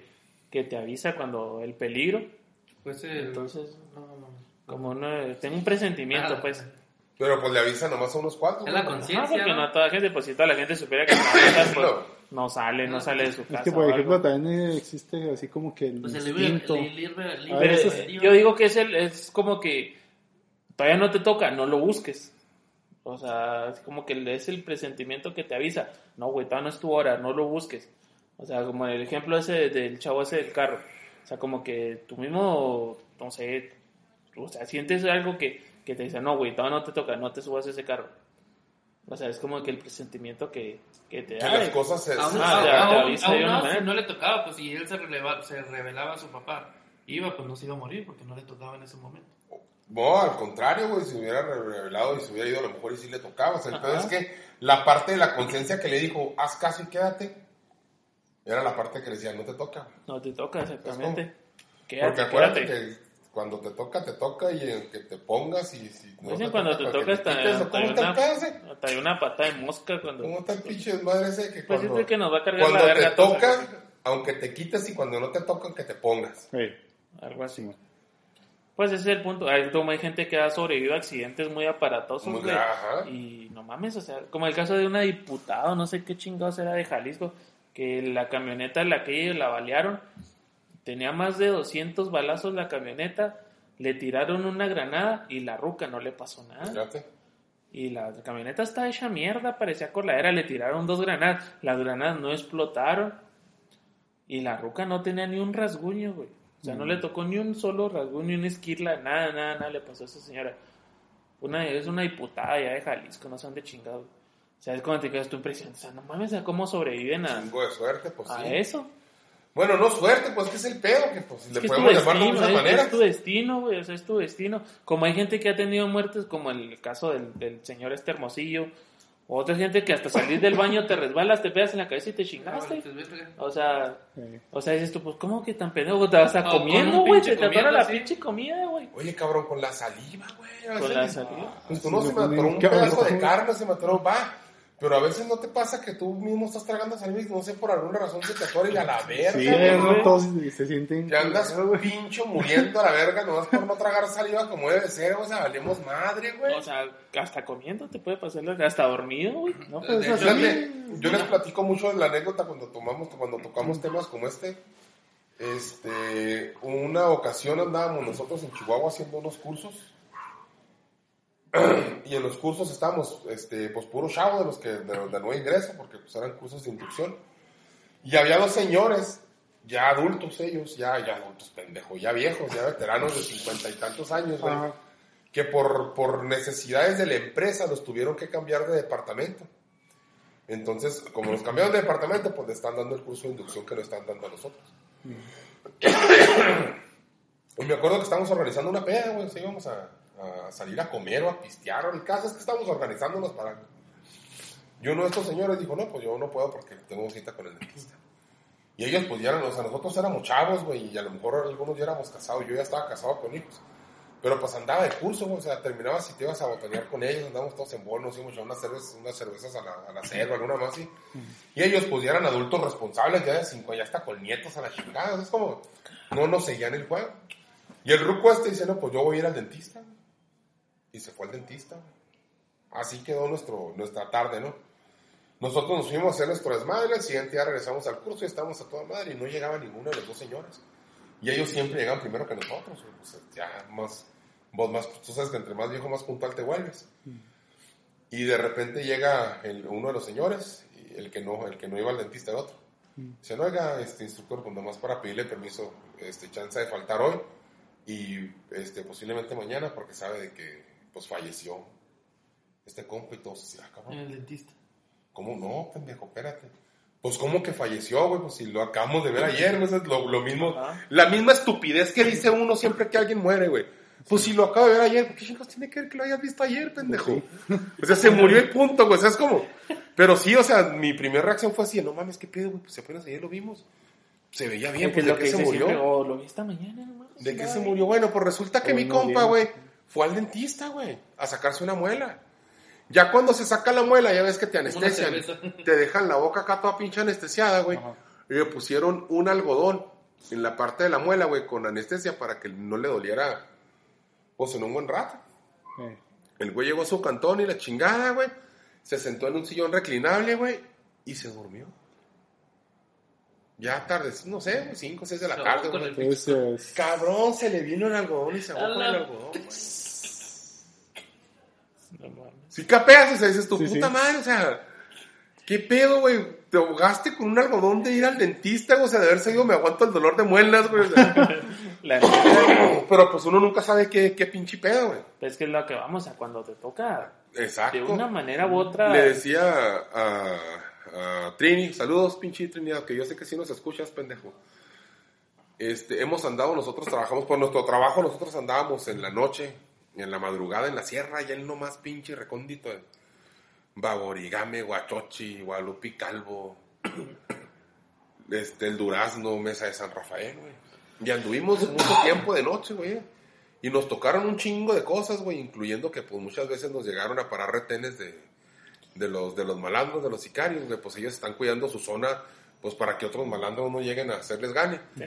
que te avisa cuando el peligro. Pues el, Entonces, no, no. como no, tengo un presentimiento, Nada. pues. Pero pues le avisa nomás a unos cuantos. Es la conciencia. No, porque ¿no? toda gente, pues si toda la gente supiera que no, pues, No. no sale, no sale de su casa. Es que, por ejemplo, también existe así como que el Pues instinto. yo digo que es, el, es como que todavía no te toca, no lo busques. O sea, es como que es el presentimiento que te avisa. No, güey, todavía no es tu hora, no lo busques. O sea, como el ejemplo ese del chavo ese del carro. O sea, como que tú mismo, no sé, o sea, sientes algo que, que te dice, no, güey, todavía no te toca, no te subas a ese carro. O sea, es como que el presentimiento que, que te Que da. las cosas se... Aún, Ah, ya, aún- te aún- no, manera. si no le tocaba, pues si él se, releva- se revelaba a su papá, iba, pues no se iba a morir porque no le tocaba en ese momento. No, al contrario, güey, se hubiera revelado y se hubiera ido a lo mejor y sí le tocaba. O sea, el pedo es que la parte de la conciencia que le dijo, haz caso y quédate, era la parte que le decía, no te toca. No te toca, exactamente. Porque Quédate, acuérdate quédate. que cuando te toca, te toca y en que te pongas y si no Dicen te cuando te pues toca hasta, quites, hasta ¿Cómo hay está el una, pedo ese? hasta hay una patada de mosca cuando... ¿Cómo está el pinche desmadre ese que Pues cuando, es que nos va a cargar cuando la te verga todos. toca, aunque te quites y cuando no te toca, que te pongas? Eh, Algo así. Pues ese es el punto. Hay, como hay gente que ha sobrevivido a accidentes muy aparatosos, Muy güey. gra- ajá. Y no mames, o sea, como el caso de una diputada, no sé qué chingados era de Jalisco, que la camioneta en la que ellos la balearon, tenía más de 200 balazos la camioneta, le tiraron una granada y la ruca no le pasó nada. Fíjate. Y la camioneta está hecha mierda, parecía coladera, le tiraron dos granadas, las granadas no explotaron. Y la ruca no tenía ni un rasguño, güey. O sea, no le tocó ni un solo rasguño, ni una esquirla, nada, nada, nada le pasó a esa señora. Una, es una diputada ya de Jalisco, no sé dónde chingado. O sea, es cuando te quedas tú impresionante. O sea, no mames, ¿a ¿cómo sobreviven a, Chingo de suerte, pues a sí. eso? Bueno, no suerte, pues que es el pedo, que pues Es le que podemos llamar de destino, muchas es, maneras. es tu destino, güey, o sea, es tu destino. Como hay gente que ha tenido muertes, como el caso del, del señor este hermosillo, o otra gente que hasta salir del baño te resbalas, te pegas en la cabeza y te Ah, chingaste. verga. O sea, eh. o sea, dices tú, pues, ¿cómo que tan pendejo? Te vas a comiendo, güey, te atora la pinche comida, güey. Oye, cabrón, con la saliva, güey. Con la saliva. Pues tú no se me atoró un pedazo de carne, se me atoró, va. Pero a veces no te pasa que tú mismo estás tragando saliva y no sé, por alguna razón se te atora y a la verga. Sí. ¿no? Todos se sienten... Que andas pincho muriendo a la verga nomás por no tragar saliva como debe ser, o sea, valemos madre, güey. O sea, hasta comiendo te puede pasar, hasta dormido, güey. No, pues yo les platico mucho de la anécdota cuando tomamos, cuando tocamos temas como este. Este, una ocasión andábamos nosotros en Chihuahua haciendo unos cursos. Y en los cursos estábamos, este, pues puro chavo de los que, de, de nuevo ingreso, porque pues eran cursos de inducción. Y había dos señores, ya adultos ellos, ya, ya adultos pendejos, ya viejos, ya veteranos de cincuenta y tantos años, güey Ajá. que por, por necesidades de la empresa los tuvieron que cambiar de departamento. Entonces, como los cambiaron de departamento, pues le están dando el curso de inducción que nos están dando a nosotros. y me acuerdo que estábamos organizando una peda, güey, o sea, íbamos a, a salir a comer o a pistear, o el caso es que estábamos organizándonos para... Y uno de estos señores dijo, no, pues yo no puedo porque tengo cita con el dentista. Y ellos, pues ya eran, o sea, nosotros éramos chavos, güey, y a lo mejor algunos ya éramos casados, yo ya estaba casado con hijos. Pero pues andaba de curso, güey, o sea, terminabas si te ibas a botanear con ellos, andábamos todos en bonos, íbamos a unas cervezas, unas cervezas a la, a la selva, alguna más así. Y ellos pues ya eran adultos responsables, ya de cinco, ya hasta con nietos a la chingada, es como, no nos seguían el juego. Y el ruco este dice, no, pues yo voy a ir al dentista. Y se fue al dentista. Así quedó nuestro, nuestra tarde, ¿no? Nosotros nos fuimos a hacer nuestro desmadre, el siguiente día regresamos al curso y estábamos a toda madre y no llegaba ninguno de los dos señores. Y ellos siempre llegaban primero que nosotros, pues ya más, vos más, tú sabes que entre más viejo más puntual te vuelves. Y de repente llega el- uno de los señores, el que no, el que no iba al dentista el otro. Dice, no, oiga, este instructor, pues nomás para pedirle permiso, este, chance de faltar hoy y este, posiblemente mañana porque sabe de que pues falleció este compa y todos así, ah, cabrón. En el dentista. ¿Cómo no, pendejo? Espérate. Pues, ¿cómo que falleció, güey? Pues si lo acabamos de ver ayer, güey. Es lo, lo mismo. Ajá. La misma estupidez que dice uno siempre que alguien muere, güey. Pues si lo acabo de ver ayer, ¿por qué chingos tiene que ver que lo hayas visto ayer, pendejo? O sea, se murió el punto, güey. O sea, es como. Pero sí, o sea, mi primera reacción fue así: no mames, ¿qué pedo, güey? Pues apenas ayer lo vimos. Se veía bien, Porque pues es de qué se murió. siempre, o lo vi esta mañana, nomás. ¿De qué se murió? Bueno, pues resulta que O mi no compa, güey, fue al dentista, güey, a sacarse una muela. Ya cuando se saca la muela, ya ves que te anestesian, te dejan la boca acá toda pinche anestesiada, güey. Y le pusieron un algodón en la parte de la muela, güey, con anestesia para que no le doliera, pues en un buen rato. El güey llegó a su cantón y la chingada, güey. Se sentó en un sillón reclinable, güey, y se durmió. Ya tarde, no sé, 5 o 6 de la tarde, con güey. el Entonces, Cabrón, se le vino el algodón y se ahogó con el algodón, güey. No mames. Si capeas, o sea, dices tu Sí, puta sí. madre, o sea, ¿qué pedo, güey? Te ahogaste con un algodón de ir al dentista, güey, o sea, de haber seguido me aguanto el dolor de muelas, güey. o sea. Pero pues uno nunca sabe qué, qué pinche pedo, güey. es que es lo que vamos a cuando te toca Exacto. de una manera u otra. Le decía a, Trini, saludos, pinche Trinidad, que yo sé que sí nos escuchas, pendejo. Este, hemos andado, nosotros trabajamos por nuestro trabajo, nosotros andábamos en la noche, en la madrugada, en la sierra, ya en lo más pinche recóndito. de Baborigame, Guachochi, Guadalupe Calvo, este, el Durazno, Mesa de San Rafael, güey. Y anduvimos mucho tiempo de noche, güey. Y nos tocaron un chingo de cosas, güey, incluyendo que pues muchas veces nos llegaron a parar retenes de, de los, de los malandros, de los sicarios, güey, pues ellos están cuidando su zona, pues para que otros malandros no lleguen a hacerles gane. Sí.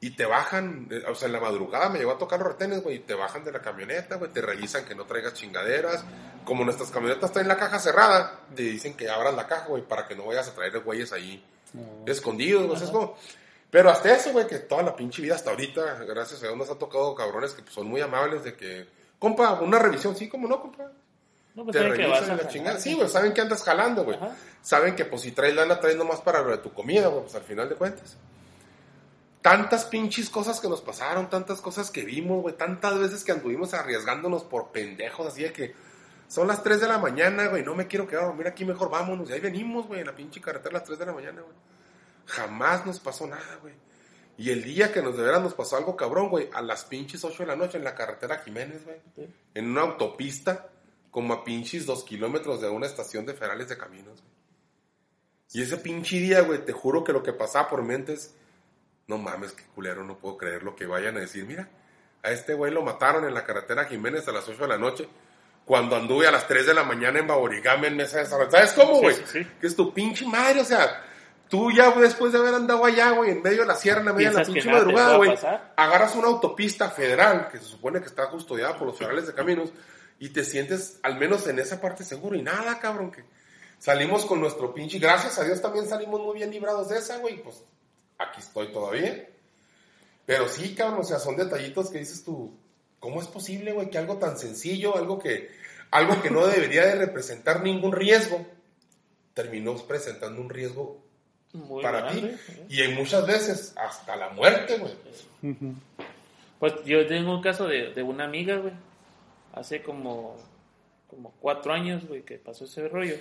Y te bajan, eh, o sea, en la madrugada me llegó a tocar los retenes, güey, y te bajan de la camioneta, güey, te revisan que no traigas chingaderas. Como nuestras camionetas traen la caja cerrada, te dicen que abras la caja, güey, para que no vayas a traer güeyes ahí escondidos, güey, es como... Pero hasta eso, güey, que toda la pinche vida hasta ahorita, gracias a Dios nos ha tocado cabrones que pues, son muy amables de que, compa, una revisión, sí, como no, compa, No, pues te revisan la chingada. Sí, güey, saben que andas jalando, güey. Saben que pues si traes lana, traes nomás para tu comida, güey, pues al final de cuentas. Tantas pinches cosas que nos pasaron, tantas cosas que vimos, güey, tantas veces que anduvimos arriesgándonos por pendejos, así de que son las 3 de la mañana, güey, no me quiero quedar a dormir aquí, mejor vámonos. Y ahí venimos, güey, en la pinche carretera a las 3 de la mañana, güey. Jamás nos pasó nada, güey. Y el día que nos de veras nos pasó algo cabrón, güey, a las pinches 8 de la noche en la carretera Jiménez, güey Sí. en una autopista como a pinches dos kilómetros de una estación de ferales de caminos. güey. Y ese pinche día, güey, te juro que lo que pasaba por mi mente es, no mames, qué culero, no puedo creer lo que vayan a decir. Mira, a este güey lo mataron en la carretera Jiménez a las 8 de la noche, cuando anduve a las 3 de la mañana en Baborigame en mesa de restaurante. ¿Sabes cómo, Sí, güey? sí, sí. Que es tu pinche madre, o sea, tú ya después de haber andado allá, güey, en medio de la sierra, en la media de la pinche madrugada, güey, agarras una autopista federal que se supone que está custodiada por los federales de caminos y te sientes al menos en esa parte seguro y nada, cabrón, que salimos con nuestro pinche, gracias a Dios también salimos muy bien librados de esa, güey, pues aquí estoy todavía. Pero sí, cabrón, o sea, son detallitos que dices tú, ¿cómo es posible, güey, que algo tan sencillo, algo que, algo que no debería de representar ningún riesgo, terminó presentando un riesgo Muy para ti? Y en muchas veces hasta la muerte, güey. Pues yo tengo un caso de, de una amiga, güey. Hace como, como cuatro años, güey, que pasó ese rollo.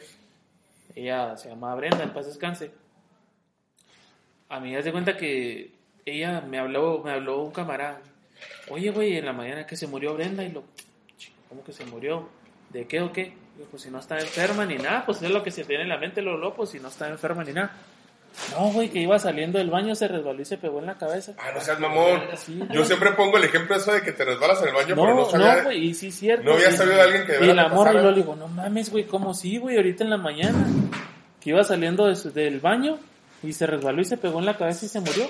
Ella se llamaba Brenda, en paz descanse. A mí, haz de cuenta que ella me habló, me habló un camarada. Oye, güey, en la mañana que se murió Brenda y lo... "Ch, ¿Cómo que se murió? ¿De qué o qué? Digo, pues si no está enferma ni nada, pues es lo que se tiene en la mente, lo loco, si no está enferma ni nada. No, güey, que iba saliendo del baño, se resbaló y se pegó en la cabeza. Ah, no seas mamón. Sí, Yo siempre pongo el ejemplo eso de que te resbalas en el baño, pero no No, sabía. no, güey, y sí cierto. no había sabido de alguien que de Y la morra y pasara. lo le digo, no mames, güey, ¿cómo sí, güey? Ahorita en la mañana, que iba saliendo de su- del baño y se resbaló y se pegó en la cabeza y se murió.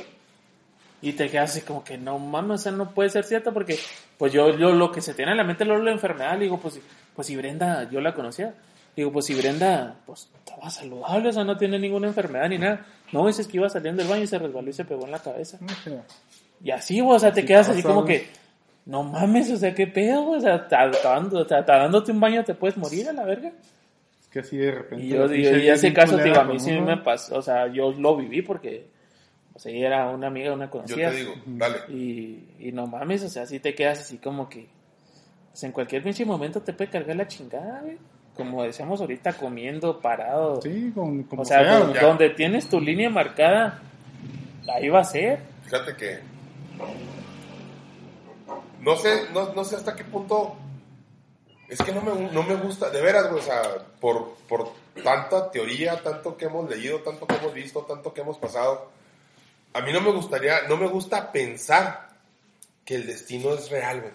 Y te quedas así como que no mames, eso no puede ser cierto porque, pues yo, yo lo que se tiene en la mente es la enfermedad, le digo, pues, pues si Brenda, yo la conocía. Digo, pues si Brenda, pues estaba saludable, o sea, no tiene ninguna enfermedad ni nada. No, dices que iba saliendo del baño y se resbaló y se pegó en la cabeza. Sea, Y así, güey, o sea, te quedas así como que, no mames, o sea, qué pedo, güey, o sea, ta- dándote un baño te puedes morir a la verga. es que así de repente. Y yo, la y, ese caso, digo, a mí sí uno. me pasó, o sea, yo lo viví porque, o sea, ella era una amiga, una Yo conocida. te digo, dale. Y, y no mames, o sea, sí te quedas así como que, pues en cualquier pinche momento te puede cargar la chingada, güey. Como decíamos ahorita, comiendo, parado. Sí, con, como o sea, donde tienes tu línea marcada, ahí va a ser. Fíjate que. No sé, no, no sé hasta qué punto. Es que no me, no me gusta, de veras, güey, o sea, por, por tanta teoría, tanto que hemos leído, tanto que hemos visto, tanto que hemos pasado. A mí no me gustaría, no me gusta pensar que el destino es real, güey.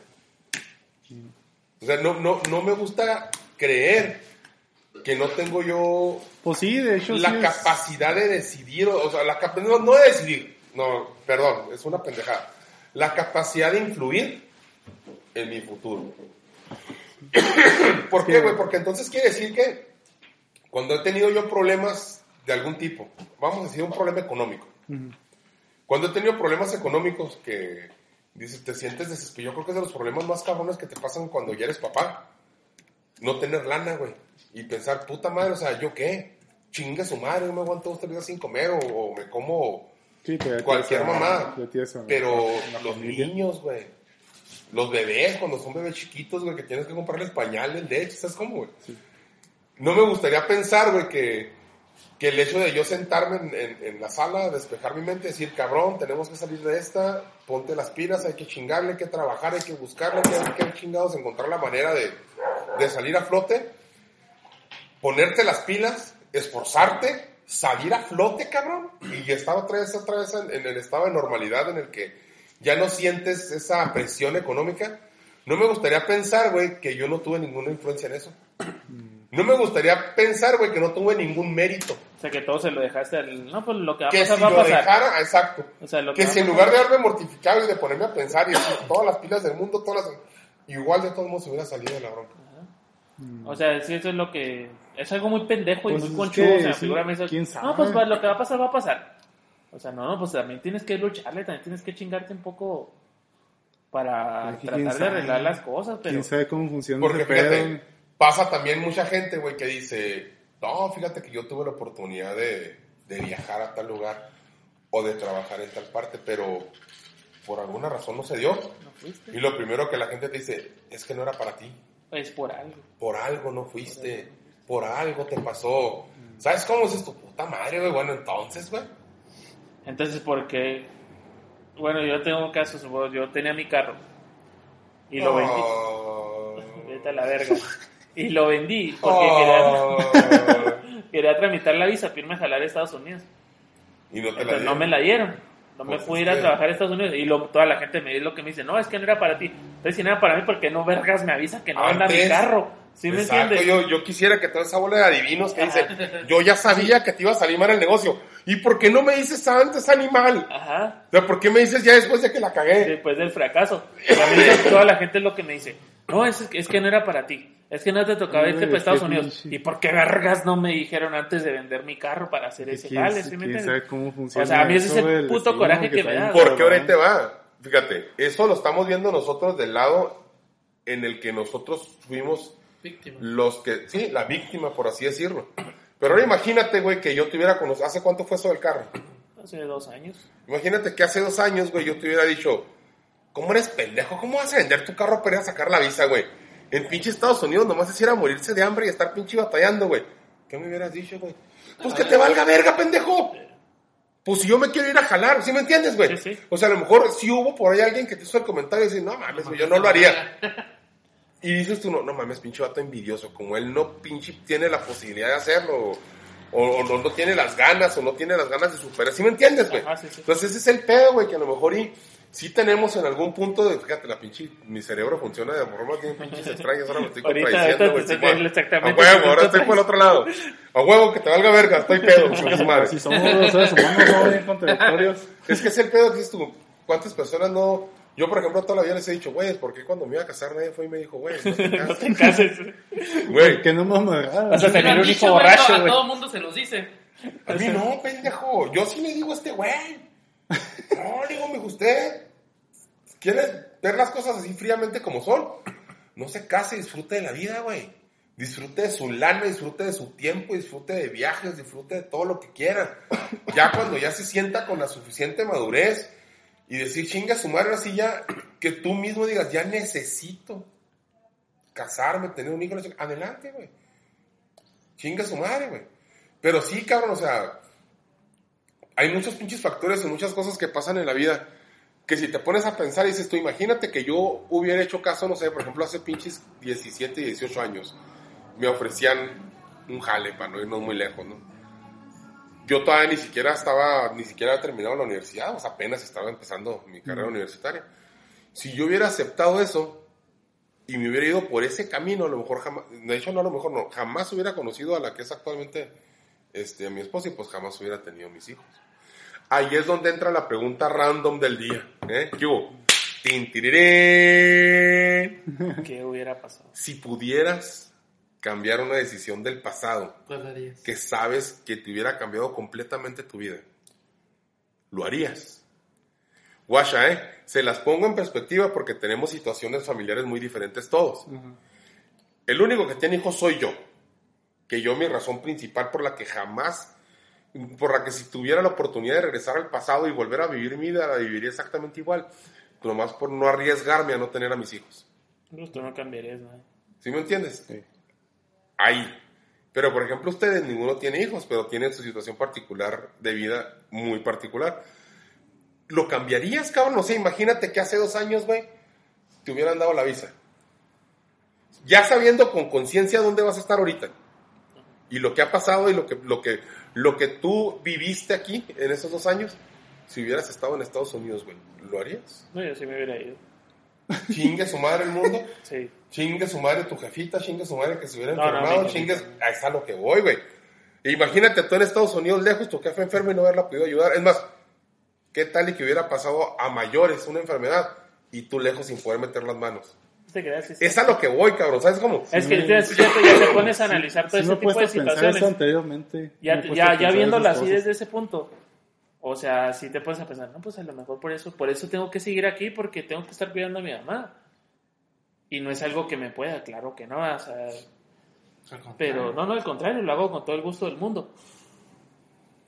O sea, no, no, no me gusta creer que no tengo yo Pues sí, de hecho. la sí es- capacidad de decidir, o sea, la no, no de decidir, no, perdón, es una pendejada. La capacidad de influir en mi futuro. ¿Por qué, güey? Porque entonces quiere decir que cuando he tenido yo problemas de algún tipo, vamos a decir un problema económico, cuando he tenido problemas económicos que dices, te sientes desesperado, yo creo que es de los problemas más cabrones que te pasan cuando ya eres papá. No tener lana, güey. Y pensar, puta madre, o sea, ¿yo qué? Chinga su madre, no me aguanto dos tres días sin comer o, o me como Sí, cualquier mamá. Pero los familia. niños, güey. Los bebés, cuando son bebés chiquitos, güey, que tienes que comprarles pañales, leche, ¿sabes cómo, güey? Sí. No me gustaría pensar, güey, que, que el hecho de yo sentarme en, en- en la sala, despejar mi mente, decir, cabrón, tenemos que salir de esta, ponte las pilas, hay que chingarle, hay que trabajar, hay que buscarle, hay que, hay que chingados encontrar la manera de, de salir a flote, ponerte las pilas, esforzarte, salir a flote, cabrón, y estar otra vez, otra vez en, en el estado de normalidad en el que ya no sientes esa presión económica. No me gustaría pensar, güey, que yo no tuve ninguna influencia en eso. No me gustaría pensar, güey, que no tuve ningún mérito. O sea, que todo se lo dejaste al... No, pues lo que va a Que pasar si va a pasar. dejara, exacto. O sea, lo Que va si en lugar de haberme mortificado y de ponerme a pensar y decir todas las pilas del mundo, todas las... Igual de todos modos se hubiera salido de la bronca. O sea, sí, eso es lo que... Es algo muy pendejo y Pues muy conchudo. que o sea, sí, seguramente... ¿quién No, sabe? pues va- lo que va a pasar, va a pasar. O sea, no, no, pues también tienes que lucharle, también tienes que chingarte un poco para tratar de arreglar las cosas, pero... ¿Quién sabe cómo funciona Porque ese pedo? fíjate, pasa también mucha gente, güey, que dice, no, fíjate que yo tuve la oportunidad de, de viajar a tal lugar o de trabajar en tal parte, pero por alguna razón no se dio. No. Y lo primero que la gente te dice es que no era para ti. Es por algo. Por algo no fuiste. Por algo te pasó. ¿Sabes cómo es tu puta madre, güey? Bueno, entonces, güey. Entonces, porque... Bueno, yo tengo casos, yo tenía mi carro y lo vendí. Oh. Vete a la verga. Y lo vendí porque quería, Oh. quería tramitar la visa para irme a jalar a Estados Unidos. Y no te la Entonces no dieron. me la dieron. No me pude ir a trabajar a Estados Unidos. Y lo- toda la gente me dice lo que me dice, no, es que no era para ti. Entonces si no era para mí, porque no vergas me avisa que no anda mi carro? ¿Sí me Exacto, entiendes? yo, yo quisiera que toda esa bola de adivinos que dice, yo ya sabía que te iba a salir mal el negocio. ¿Y por qué no me dices antes, animal? Ajá. O sea, ¿por qué me dices ya después de que la cagué? Después del fracaso. A mí toda la gente es lo que me dice. No, es, es que no era para ti. Es que no te tocaba irte para Estados Unidos. pinche. ¿Y por qué vergas no me dijeron antes de vender mi carro para hacer ese ¿Quién- jale? ¿Sí me quién entiendes? sabe cómo funciona O sea, a mí ese es el puto coraje que me traen, da. Porque te va. Fíjate, eso lo estamos viendo nosotros del lado en el que nosotros fuimos Víctima. los que, sí, la víctima, por así decirlo. Pero ahora imagínate, güey, que yo te hubiera conocido, ¿hace cuánto fue eso del carro? Hace dos años. Imagínate que hace dos años, güey, yo te hubiera dicho, ¿cómo eres pendejo? ¿Cómo vas a vender tu carro para ir a sacar la visa, güey? En pinche Estados Unidos nomás es ir a morirse de hambre y estar pinche batallando, güey. ¿Qué me hubieras dicho, güey? Pues que te valga verga, pendejo. Pues si yo me quiero ir a jalar, ¿sí me entiendes, güey? Sí, sí. O sea, a lo mejor sí hubo por ahí alguien que te hizo el comentario y dice, no mames, güey, yo no lo haría. Y dices tú, no, no mames, pinche vato envidioso, como él no pinche tiene la posibilidad de hacerlo, o, o no, no tiene las ganas, o no tiene las ganas de superar, ¿sí me entiendes, güey? Entonces ese es el pedo, güey, que a lo mejor y sí tenemos en algún punto de, fíjate, la pinche, mi cerebro funciona de forma bien pinches extrañas, ahora me estoy contradiciendo, güey. A huevo, ahora estoy por el otro lado. A huevo, que te valga verga, estoy pedo, su madre. Si somos los seres humanos, bien contradictorios. Es que es el pedo que dices tú, ¿cuántas personas no...? Yo, por ejemplo, toda la vida les he dicho, güey, ¿por qué cuando me iba a casar nadie fue y me dijo, güey, no te cases? Güey, Que no me Vas a tener un hijo güey, borracho, a güey. todo el mundo se los dice. A mí no, pendejo. Yo sí le digo a este güey. No, digo, me usted. ¿Quiere ver las cosas así fríamente como son? No se case, disfrute de la vida, güey. Disfrute de su lana, disfrute de su tiempo, disfrute de viajes, disfrute de todo lo que quiera. Ya cuando ya se sienta con la suficiente madurez y decir, chinga su madre, así ya, que tú mismo digas, ya necesito casarme, tener un hijo, adelante, güey. Chinga su madre, güey. Pero sí, cabrón, o sea, hay muchos pinches factores y muchas cosas que pasan en la vida que si te pones a pensar y dices tú, imagínate que yo hubiera hecho caso, no sé, por ejemplo, hace pinches 17 y 18 años, me ofrecían un jale para no irnos muy lejos, ¿no? Yo todavía ni siquiera estaba, ni siquiera había terminado la universidad, o sea, apenas estaba empezando mi carrera universitaria. Si yo hubiera aceptado eso y me hubiera ido por ese camino, a lo mejor jamás, de hecho no a lo mejor no, jamás hubiera conocido a la que es actualmente este, a mi esposa y pues jamás hubiera tenido mis hijos. Ahí es donde entra la pregunta random del día. ¿eh? ¿Qué hubo? ¿Qué hubiera pasado? Si pudieras cambiar una decisión del pasado que sabes que te hubiera cambiado completamente tu vida, ¿lo harías? Guasha, ¿eh? Se las pongo en perspectiva porque tenemos situaciones familiares muy diferentes todos. El único que tiene hijos soy yo. Que yo mi razón principal por la que jamás, por la que si tuviera la oportunidad de regresar al pasado y volver a vivir mi vida, la viviría exactamente igual. Nomás por no arriesgarme a no tener a mis hijos. Pues tú no cambiarías nada. ¿Sí me entiendes? Sí. Ahí. Pero, por ejemplo, ustedes, ninguno tiene hijos, pero tienen su situación particular de vida muy particular. ¿Lo cambiarías, cabrón? No sé, imagínate que hace dos años, güey, te hubieran dado la visa. Ya sabiendo con conciencia dónde vas a estar ahorita. Y lo que ha pasado y lo que, lo que, lo que tú viviste aquí en esos dos años, si hubieras estado en Estados Unidos, güey, ¿lo harías? No, yo sí me hubiera ido. Chingue su madre el mundo. Sí. Chingue su madre tu jefita, chingue su madre que se hubiera No, enfermado, chingue... Ahí está lo que voy, güey. Imagínate tú en Estados Unidos lejos, tu jefe enfermo y no haberla podido ayudar. Es más, ¿qué tal y que hubiera pasado a mayores una enfermedad y tú lejos sin poder meter las manos? ¿Te creas? Sí, sí. Es a lo que voy, cabrón, ¿sabes cómo? Es que ya, ya te, ya te pones a analizar todo he tipo de pensar eso situaciones. anteriormente. Ya, a ya, ya así desde ese punto. O sea, si te pones a pensar, no, pues a lo mejor por eso, por eso tengo que seguir aquí porque tengo que estar cuidando a mi mamá. Y no es algo que me pueda, claro que no. O sea, pero no, no, al contrario, lo hago con todo el gusto del mundo.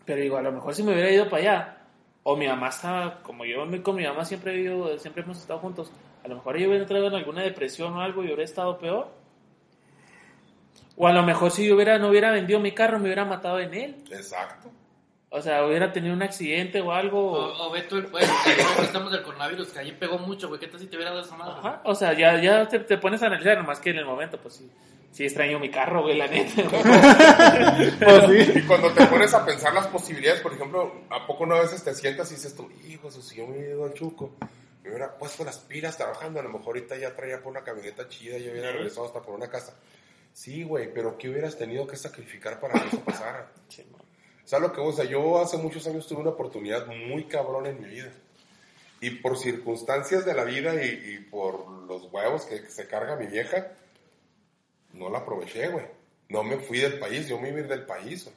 Pero digo, a lo mejor si me hubiera ido para allá, o mi mamá está, como yo con mi mamá siempre he vivido, siempre hemos estado juntos, a lo mejor yo hubiera entrado en alguna depresión o algo y hubiera estado peor. O a lo mejor si yo hubiera, no hubiera vendido mi carro, me hubiera matado en él. Exacto. O sea, hubiera tenido un accidente o algo. O, o ve tú ahorita estamos del coronavirus, que allí pegó mucho, güey. ¿Qué tal si te hubiera dado esa madre? Ajá, o sea, ya, ya te, te pones a analizar, nomás que en el momento, pues sí, sí extraño mi carro, güey, la neta. Pues sí. Y cuando te pones a pensar las posibilidades, por ejemplo, ¿a poco no a veces te sientas y dices tú, hijo, si yo me hubiera ido al chuco, me hubiera puesto las pilas trabajando, a lo mejor ahorita ya traía por una camioneta chida y hubiera regresado hasta por una casa. Sí, güey, pero ¿qué hubieras tenido que sacrificar para que eso pasara? ¿Sabes lo que vos? O sea, yo hace muchos años tuve una oportunidad muy cabrón en mi vida. Y por circunstancias de la vida y, y por los huevos que, que se carga mi vieja, no la aproveché, güey. No me fui del país, yo me iba a ir del país, güey.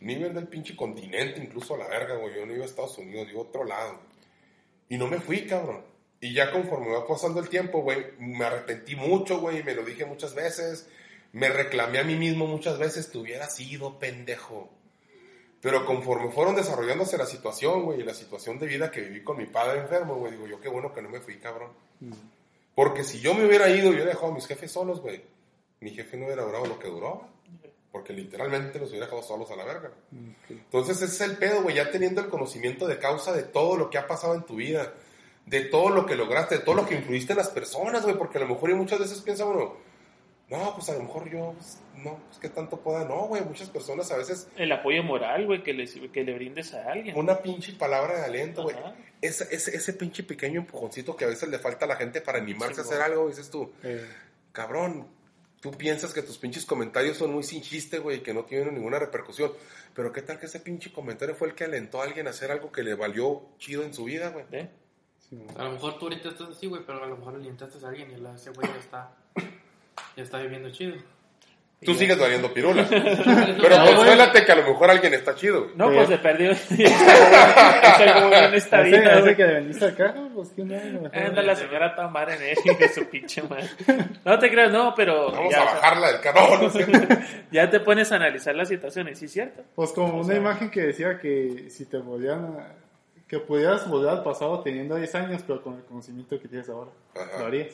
Me iba a ir del pinche continente, incluso a la verga, güey. Yo no iba a Estados Unidos, iba a otro lado. Y no me fui, cabrón. Y ya conforme va pasando el tiempo, güey, me arrepentí mucho, güey, me lo dije muchas veces. Me reclamé a mí mismo muchas veces, te hubiera sido pendejo. Pero conforme fueron desarrollándose la situación, güey, y la situación de vida que viví con mi padre enfermo, güey, digo yo, qué bueno que no me fui, cabrón. Porque si yo me hubiera ido y hubiera dejado a mis jefes solos, güey, mi jefe no hubiera durado lo que duró. Porque literalmente los hubiera dejado solos a la verga. Entonces ese es el pedo, güey, ya teniendo el conocimiento de causa de todo lo que ha pasado en tu vida, de todo lo que lograste, de todo lo que influiste en las personas, güey, porque a lo mejor y muchas veces piensa uno, no, pues a lo mejor yo, pues, no, pues qué tanto pueda, no, güey, muchas personas a veces El apoyo moral, güey, que le, que le brindes a alguien. una pinche palabra de aliento, güey. Ese, ese, ese pinche pequeño empujoncito que a veces le falta a la gente para animarse a hacer algo, dices tú, Eh, cabrón, tú piensas que tus pinches comentarios son muy sin chiste, güey, que no tienen ninguna repercusión. Pero qué tal que ese pinche comentario fue el que alentó a alguien a hacer algo que le valió chido en su vida, güey. ¿Eh? sí. A lo mejor tú ahorita estás así, güey, pero a lo mejor alientaste a alguien y ese güey ya está, ya está viviendo chido. Tú sigues valiendo pirula. Pero Pero, consuélate que a lo mejor alguien está chido. güey. No, Sí. pues se perdió. es algo bueno en esta Ese, vida, ese güey. que vendiste acá, pues quién sabe, mejor. Anda la señora Tamara en él, de su pinche madre. No te creas, no, pero Vamos ya, a bajarla del carro, no sé. ya te pones a analizar la situación y sí es cierto. Pues como una imagen que decía que si te volvían a- que pudieras volver al pasado teniendo 10 años, pero con el conocimiento que tienes ahora. Ajá. ¿Lo harías?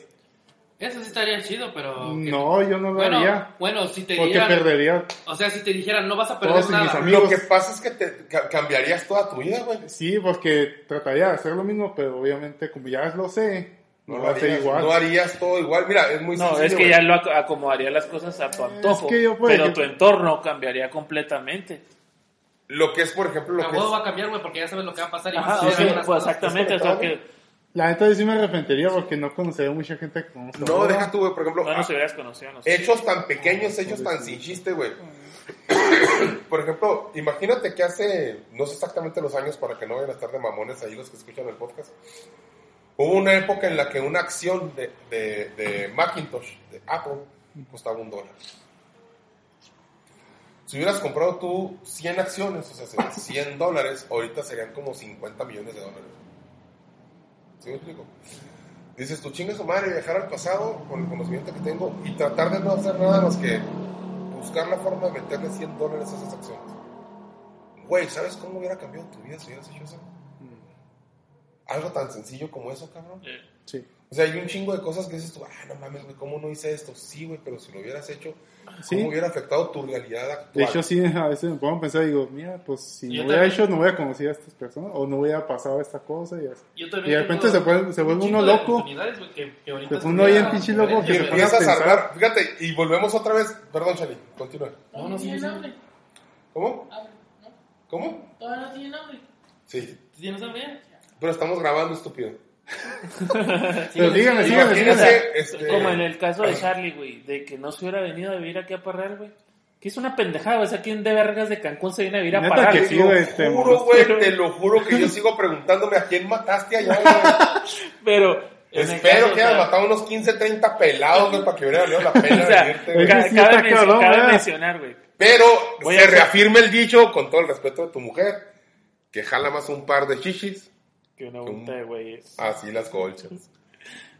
Eso sí estaría chido, pero... No, yo no lo bueno, haría. bueno, si te Porque dijeran... perdería. O sea, si te dijeran, no vas a perder Todos mis nada. amigos. Lo que pasa es que te ca- cambiarías toda tu vida, güey. Sí, porque trataría de hacer lo mismo, pero obviamente como ya lo sé, no, No, va a lo ser harías, igual. no harías todo igual. Mira, es muy No, sencillo. es que güey. ya lo ac- acomodaría las cosas a tu antojo. que yo, por pero tu entorno cambiaría completamente. Lo que es, por ejemplo, lo que es... va a cambiar, güey, porque ya sabes lo que va a pasar. y Ajá, hacer sea, las pues exactamente. O sea, que La neta sí me arrepentiría porque no conocería mucha gente que conozco. No, ahora. deja tú, güey, por ejemplo, no nos hubieras conocido. No sé. hechos tan pequeños, hechos tan sin chiste, güey. Por ejemplo, imagínate que hace, no sé exactamente los años para que no vayan a estar de mamones ahí los que escuchan el podcast. Hubo una época en la que una acción de, de, de Macintosh, de Apple, costaba un dólar. Si hubieras comprado tú 100 acciones, o sea, serían 100 dólares, ahorita serían como 50 millones de dólares. ¿Sí me explico? Dices, tu chinga su madre, viajar al pasado con el conocimiento que tengo y tratar de no hacer nada más que buscar la forma de meterle 100 dólares a esas acciones. Güey, ¿sabes cómo hubiera cambiado tu vida si hubieras hecho eso? Algo tan sencillo como eso, cabrón. Eh, Sí. O sea, hay un chingo de cosas que dices tú, ah, no mames, güey, ¿cómo no hice esto? Sí, güey, pero si lo hubieras hecho, Sí. ¿cómo hubiera afectado tu realidad actual? De hecho, sí, a veces me pongo a pensar y digo, mira, pues si Yo no hubiera hecho, no hubiera conocido a estas personas o no hubiera pasado esta cosa y así. Yo Y de repente se vuelve- se vuelve uno loco. que- que pone sería ahí en pinche loco que empiezas a armar, fíjate, y volvemos otra vez, perdón, Chali, continúa. No, no, sí, sí, sí. ¿Cómo? ¿Cómo? Todavía no tienen hambre. Sí, ¿Tienes hambre pero estamos grabando, estúpido. Pero Imagínense, sígame. este, Como en el caso de Charlie, güey, de que no se hubiera venido a vivir aquí a Parral, güey. Que es una pendejada, güey. O sea, ¿quién de vergas de Cancún se viene a vivir a Parral? que güey? sí, Digo, güey. te juro, güey, te lo juro que yo sigo preguntándome a quién mataste allá, güey. Pero. Espero caso, que hayas matado unos 15, 30 pelados, güey, para que hubiera valido la pena O sea, venirte, güey. Ca- cabe, está men- cabrón, cabe ¿verdad? mencionar, güey. Pero Voy se a reafirma el dicho, con todo el respeto de tu mujer, que jala más un par de chichis, Que una vuelta de güeyes. así las colchas.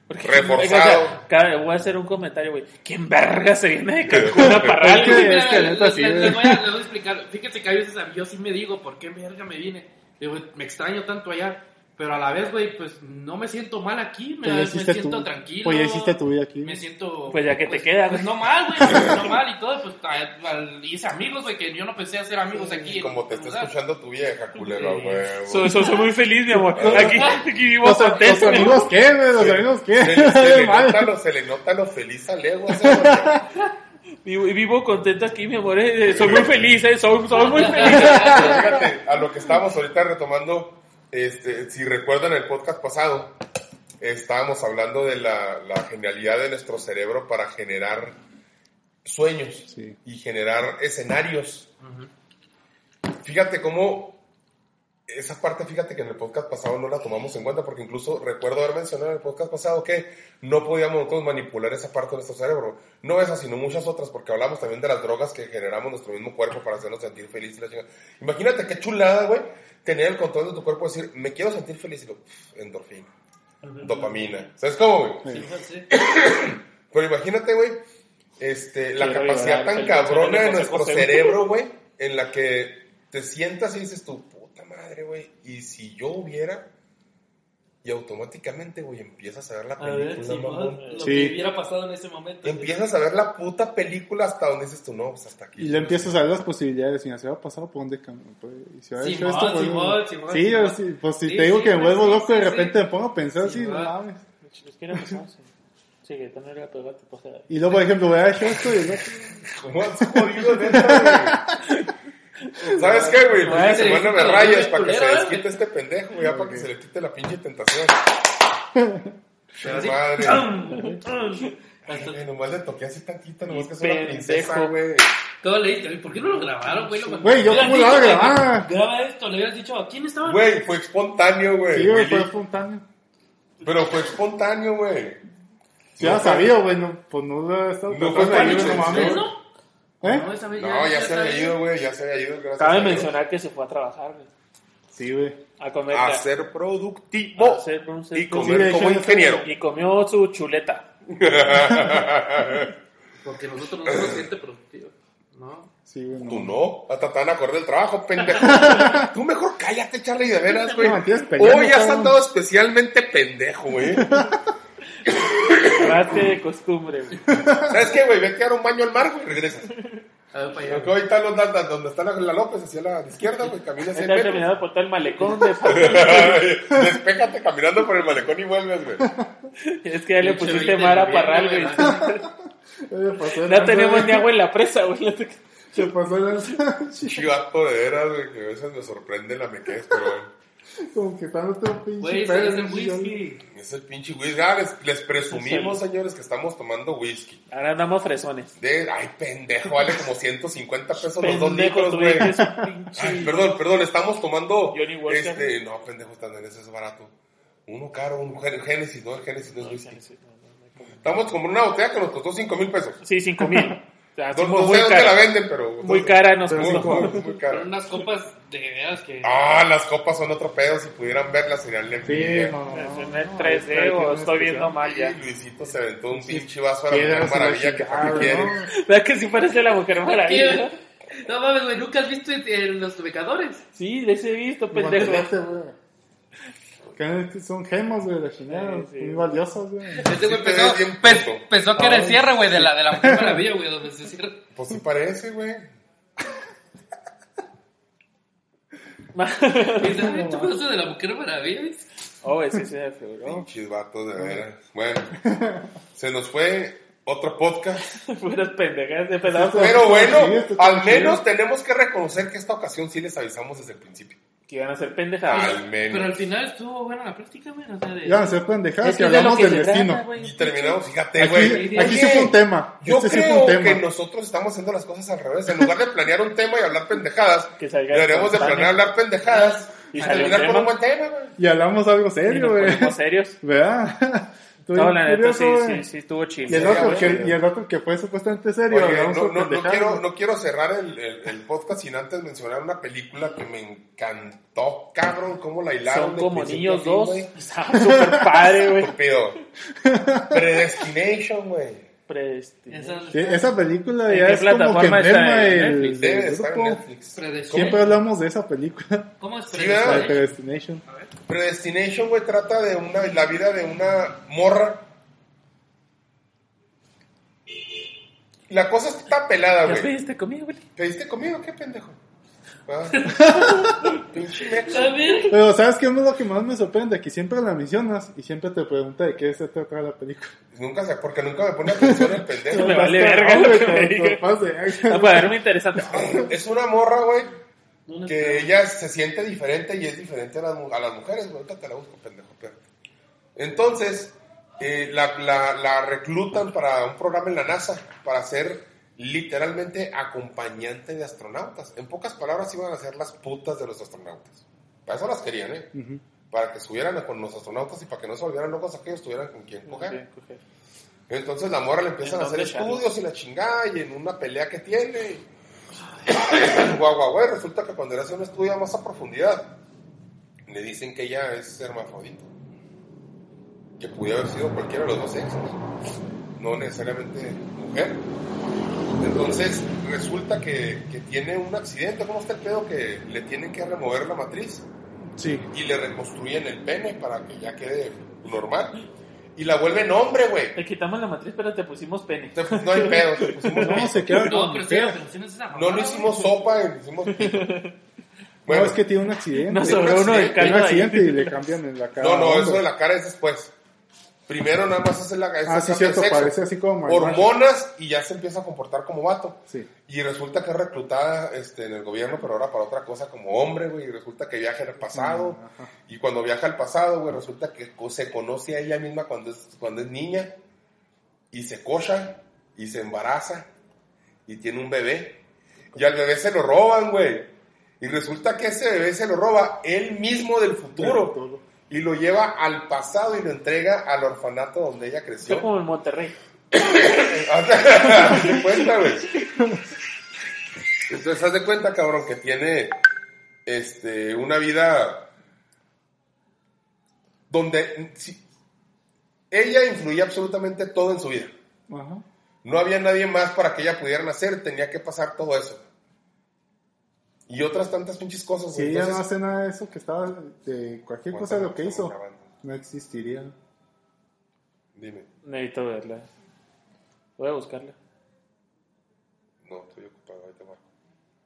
Porque- reforzado. o sea, voy a hacer un comentario, güey. ¿Quién verga se viene de Cancún a Parral, Es que- güey? es que neta les, sí, les- güey. les voy a, les voy a explicar. Fíjate que a veces yo sí me digo, ¿por qué verga me vine? Digo, me extraño tanto allá. Pero a la vez, güey, pues no me siento mal aquí. Me, Pues me siento tu- tranquilo. pues ya hiciste tu vida aquí. Me siento. Pues ya que te queda, Pues güey. no mal, güey. pues, no mal y todo. Pues hice amigos, güey, que yo no pensé hacer amigos aquí. Como te está escuchando tu vieja, culero, Sí. güey. Soy, soy- soy muy feliz, mi amor. Aquí, aquí vivo Los, los amigos qué, güey, los amigos qué. Se, le- se le nota lo, se le nota lo feliz a Lego. Vivo, vivo contento aquí, mi amor. eh, Soy muy feliz, eh. Soy, soy muy feliz. Fíjate, a lo que estábamos ahorita retomando, este, si recuerdan el podcast pasado, estábamos hablando de la, la genialidad de nuestro cerebro para generar sueños Sí. y generar escenarios. Fíjate cómo esa parte, fíjate que en el podcast pasado no la tomamos en cuenta porque incluso recuerdo haber mencionado en el podcast pasado que no podíamos nosotros manipular esa parte de nuestro cerebro. No esa, sino muchas otras, porque hablamos también de las drogas que generamos nuestro mismo cuerpo para hacernos sentir felices. y la chingada. Imagínate qué chulada, güey, tener el control de tu cuerpo y decir, me quiero sentir feliz y lo, endorfina, dopamina. ¿Sabes cómo, güey? Sí, sí. Pero imagínate, güey, este, la Quiero capacidad llorar, tan cabrona de nuestro José. cerebro, güey, en la que te sientas y dices puta madre, güey, y si yo hubiera, y automáticamente, güey, empiezas a ver la A ver, película, si mamón. lo Sí. que hubiera pasado en ese momento. Empiezas a ver la puta película hasta donde dices tú, no, pues hasta aquí. Y le empiezas a ver las posibilidades. Si se va a pasar por. Pues, y si ha hecho Simón, esto, pues, sí, sí, pues si Sí, te digo sí, que me vuelvo sí, loco y de sí, repente sí. me pongo a pensar así, no mames. Es que era pasado, sí. Sí, que era pasa. Y luego, por ejemplo, hubiera hecho esto y el otro. ¿Cómo has jodido, neta, güey? ¿Sabes qué, güey? El fin de semana me rayas para que se culero, desquite este pendejo, güey, ya para que se le quite la pinche tentación. Madre. Ay, nomás le toqué así tantito, nomás que es una pendejo. princesa, güey. Todo le dije, ¿por qué no lo grabaron, güey? Güey, yo cómo lo hago dicho, grabar. Graba esto, le hubieras dicho, ¿a quién estaba? Güey, fue espontáneo, güey. Sí, güey, fue espontáneo. Pero fue espontáneo, güey. Si hubiera sabido, güey, no, pues no lo hubiera estado No fue ayudar, no mames. ¿No? ¿Eh? No, esa vez No, ya se había ido, güey, ya se había ido. gracias Cabe mencionar que se fue a trabajar, güey. Sí, güey. A comer. A ya. ser productivo A ser un ser y comer como ingeniero. Y comió su chuleta. Porque nosotros no somos gente productiva. No. Sí, güey, no. Tú no, hasta te van a acordar del trabajo, pendejo. Tú mejor cállate, Charlie, de veras, güey. No, Hoy has andado especialmente pendejo, güey. Trate de costumbre, güey. ¿Sabes qué, güey? Vete a dar un baño al mar, güey, regresas. A ver, para allá. Porque hoy está los, da- donde está la, la López, hacia la izquierda, güey, camina hacia el Está metro. caminando por todo el malecón de Despéjate caminando por el malecón y vuelves, güey. Es que ya le pusiste 20 mar a Parral, güey. No tenemos ni agua en la presa, güey. Se pasó lanza. Chivato de veras, güey, que a veces me sorprende la mequez, pero bueno. Como que están otro pinche whisky. Es el pinche whisky. Ah, les, les presumimos, señores, que estamos tomando whisky. Ahora andamos fresones. De, ay, pendejo, vale como 150 pesos los dos litros, güey. Ay, perdón, perdón, estamos tomando. Johnny Walker. Este, no, pendejo, ese es barato. Uno caro, un Genesis, no, el Genesis no es whisky. Estamos como una botella que nos costó 5 mil pesos. Sí, cinco mil. O sea, No, muy, no muy sé dónde la cara. venden, pero. Muy cara nos Muy, muy, muy cara. unas copas de veras que. Ah, las copas son otro pedo. Si pudieran verlas, serían Sí, lempiras. no, no, Es en no, el no, 3D está aquí o en estoy viendo mal ya. Luisito se aventó un pinche vaso a la Mujer Maravilla que para quiere. ¿Verdad que sí parece la mujer maravilla? No mames, güey, ¿nunca has visto en- en los becadores? Sí, les he visto, pendejo. Güey. Que Son gemas, güey, de chingados. Sí, sí. Muy valiosas, güey. Este Sí güey puto. pensó que era el cierre, güey, de la, de la Mujer Maravilla, güey, donde se cierra. Pues sí parece, güey. Ay, ¿tú conoces de la Mujer Maravilla? oh, ese sí se febró. Pinches vatos, de veras. Bueno, se nos fue otro podcast. Puras pendejas de pedazos. Pero Sí, bueno, al menos tenemos que reconocer que esta ocasión sí les avisamos desde el principio. Que iban a ser pendejadas. Al Pero al menos. final estuvo buena la práctica, güey, o sea, de... Ya, se pendejadas Es que que de lo hablamos que del destino. trata. Y terminamos, fíjate, Aquí, güey. aquí sí Oye, fue un tema. Yo este sí creo fue un que tema. nosotros estamos haciendo las cosas al revés. En lugar de planear un tema y hablar pendejadas, Que salga deberíamos de planear hablar pendejadas Y y sale terminar con un buen tema, güey. Y hablamos algo Y serio, güey. serios. ¿Verdad? Estuvo No, la neta sí, sí, sí, estuvo chido. Y el, otro que, y el otro que fue supuestamente serio. Oye, no, quiero, güey. no quiero cerrar el, el- el podcast sin antes mencionar una película que me encantó, cabrón, cómo la hilaron. Son de como niños dos. Está súper padre, güey. Estúpido. Predestination, güey. Predestinado. Esa Sí, esa película ¿En ya es como que emblema ¿En del, Netflix? Debe de del estar en grupo. Netflix. Predestination. Siempre hablamos de esa película, ¿Cómo es Sí, de ¿verdad? Predestination. Predestination, güey, trata de una, la vida de una morra. La cosa está pelada, ¿Ya güey. pediste comida, güey? ¿Pediste conmigo? ¿Qué pendejo? Ah. Pinche Pero ¿sabes qué es lo que más me sorprende? Que siempre la mencionas y siempre te pregunta de qué se trata la película. Nunca sé, porque nunca me pone atención el pendejo. Me vale verga cagado, lo que güey, me te- diga. te pasas de- No, para verme interesante. Es una morra, güey, ¿dónde que ella se siente diferente y es diferente a las, mu- a las mujeres, güey. Ahorita te la busco, pendejo, espérate. Entonces, eh, la, la, la reclutan para un programa en la NASA, para ser literalmente acompañante de astronautas. En pocas palabras, iban a ser las putas de los astronautas. Para eso las querían, ¿eh? Para que estuvieran con los astronautas y para que no se volvieran locos aquellos, tuvieran con quien coger. Entonces la morra le empiezan a hacer ¿En dónde, estudios y la chingada y en una pelea que tiene. Guau, guau, resulta que cuando le hace un estudio más a profundidad, le dicen que ella es hermafrodita. Que pudiera haber sido cualquiera de los dos sexos, no necesariamente mujer. Entonces resulta que, que tiene un accidente, ¿cómo está el pedo? Que le tienen que remover la matriz Sí. y le reconstruyen el pene para que ya quede normal. Y la vuelven hombre, güey. Le quitamos la matriz, pero te pusimos pene. Te- No hay pedo, te pusimos No, se No, pero sí, es esa No, mamada, no hicimos sopa, hicimos pito. No, Bueno, es que tiene un accidente. Un sobró uno del accidente, Tiene un accidente y le cambian en la cara. no, no, eso de la cara es después. Primero nada más hace la cabeza. Ah, sí, cierto, parece así como marihuana. Hormonas y ya se empieza a comportar como vato. Sí. Y resulta que es reclutada este, en el gobierno, pero ahora para otra cosa como hombre, güey. Y resulta que viaja al pasado. Ajá. Y cuando viaja al pasado, güey, resulta que se conoce a ella misma cuando es, cuando es niña. Y se cocha. Y se embaraza. Y tiene un bebé. Y al bebé se lo roban, güey. Y resulta que ese bebé se lo roba él mismo del futuro. Todo. Y lo lleva al pasado y lo entrega al orfanato donde ella Yo creció. como en Monterrey. Haz de cuenta, güey. Entonces, haz de cuenta, cabrón, que tiene este, una vida donde si- ella influía absolutamente todo en su vida. Ajá. No había nadie más para que ella pudiera nacer, tenía que pasar todo eso. Y otras tantas pinches cosas. Si ella no hace nada de eso que estaba, de cualquier cosa de lo que ¿cuánto hizo, no existiría. Dime. Necesito verla. Voy a buscarla. No, estoy ocupado, ahí te marco.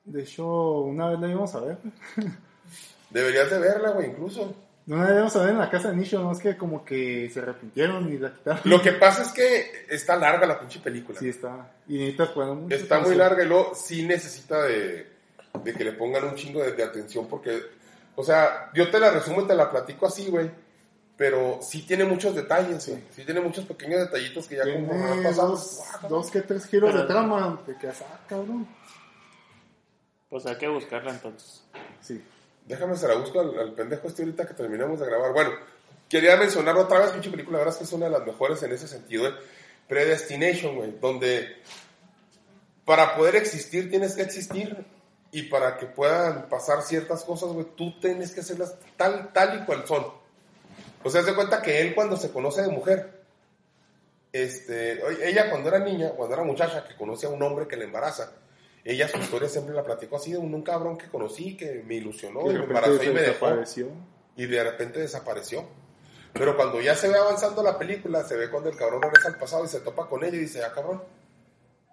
De hecho, una vez la íbamos a ver. Deberías de verla, güey, incluso. Una vez la íbamos a ver en la casa de Nicho, no es que como que se arrepintieron y la quitaron. Lo que pasa es que está larga la pinche película. Sí, está. Y necesitas poner mucho. Está muy larga y luego sí necesita de, de que le pongan un chingo de, de atención porque, o sea, yo te la resumo y te la platico así, güey. Pero sí tiene muchos detalles, güey. Sí tiene muchos pequeños detallitos que ya como van Tiene pasando. dos, dos que tres giros de trama. Te quedas, ah, cabrón. Pues hay que buscarla entonces. Sí. Déjame se la busco al, al pendejo este ahorita que terminamos de grabar. Bueno, quería mencionar otra vez, pinche película, la verdad es que es una de las mejores en ese sentido, eh. Predestination, güey, donde para poder existir tienes que existir y para que puedan pasar ciertas cosas, güey, tú tienes que hacerlas tal, tal y cual son. O sea, se cuenta que él cuando se conoce de mujer, este, ella cuando era niña, cuando era muchacha, que conoce a un hombre que le embaraza, ella su historia siempre la platicó así de un, un cabrón que conocí, que me ilusionó Y y me embarazó y me dejó y de repente desapareció. Pero cuando ya se ve avanzando la película, se ve cuando el cabrón regresa al pasado y se topa con ella y dice, ah, cabrón,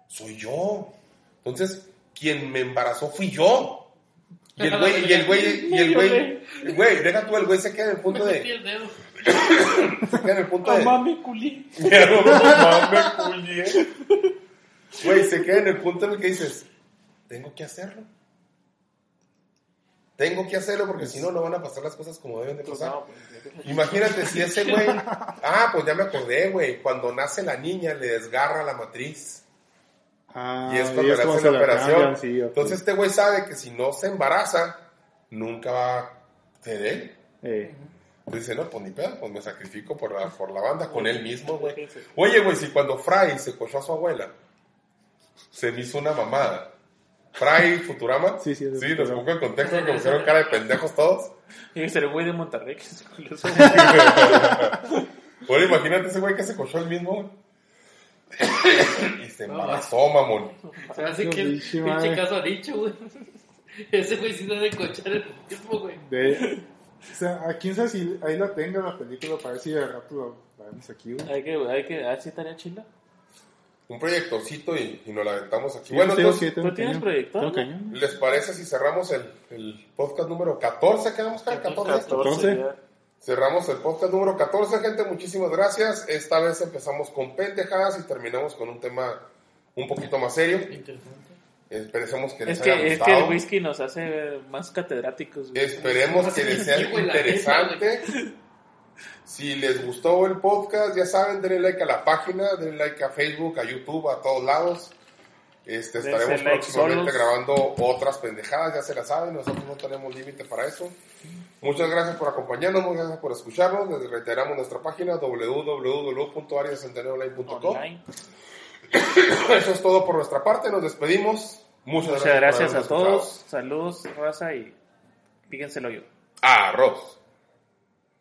soy yo. Entonces, quien me embarazó fui yo. Y el güey, y el güey, y el güey, güey, deja tú, el güey se queda en el punto Me de, el dedo. se queda en el punto de, Mamá, mi culí. no mames, culié. Güey, se queda en el punto en el que dices, tengo que hacerlo. Tengo que hacerlo porque si no, no van a pasar las cosas como deben de Pues pasar. pues, Imagínate si ese güey. Ah, pues ya me acordé, güey. Cuando nace la niña, le desgarra la matriz. Ah, y es cuando le hacen la operación. cambian, sí, ok. Entonces, este güey sabe que si no se embaraza, nunca va a ser él. Eh, Dice, no, pues ni pedo, pues me sacrifico por la, por la banda con él mismo, güey. Oye, güey, si cuando Fry se cochó a su abuela, se me hizo una mamada. Fry Futurama. Sí, sí, es de Sí, nos pongo en contexto que me hicieron cara de pendejos todos. Que ser un güey de Monterrey que se Oye, imagínate ese güey que se cochó el mismo. Y se embarazó, mamón. Se hace que el Pinche caso ha dicho, güey. Ese güey sí debe cochar el mismo, güey. de, o sea, a quién sabe si ahí la tenga la película para ver si de rato la, vemos aquí, güey. Hay que, hay que, ver si estaría chila. Un proyectocito y, y nos la aventamos aquí. Sí, bueno, entonces, ¿tú tienes proyector, no? ¿les parece si cerramos el, el podcast número 14? ¿Quedamos acá? 14. 14. ya. Cerramos el podcast número 14, gente. Muchísimas gracias. Esta vez empezamos con pendejadas y terminamos con un tema un poquito más serio. Interesante. Esperemos que les Es haya que, es gustado. que el whisky nos hace más catedráticos. güey. Esperemos que les sea interesante. Si les gustó el podcast, ya saben, denle like a la página, denle like a Facebook, a YouTube, a todos lados. Este, estaremos like próximamente solos. grabando otras pendejadas, ya se las saben, nosotros no tenemos límite para eso. Muchas gracias por acompañarnos, muchas gracias por escucharnos. Les reiteramos nuestra página www.ariacentenarioonline.com. Online. Eso es todo por nuestra parte, nos despedimos. Muchas, Muchas gracias a escuchado. todos. Saludos, raza y píquenselo yo. Arroz.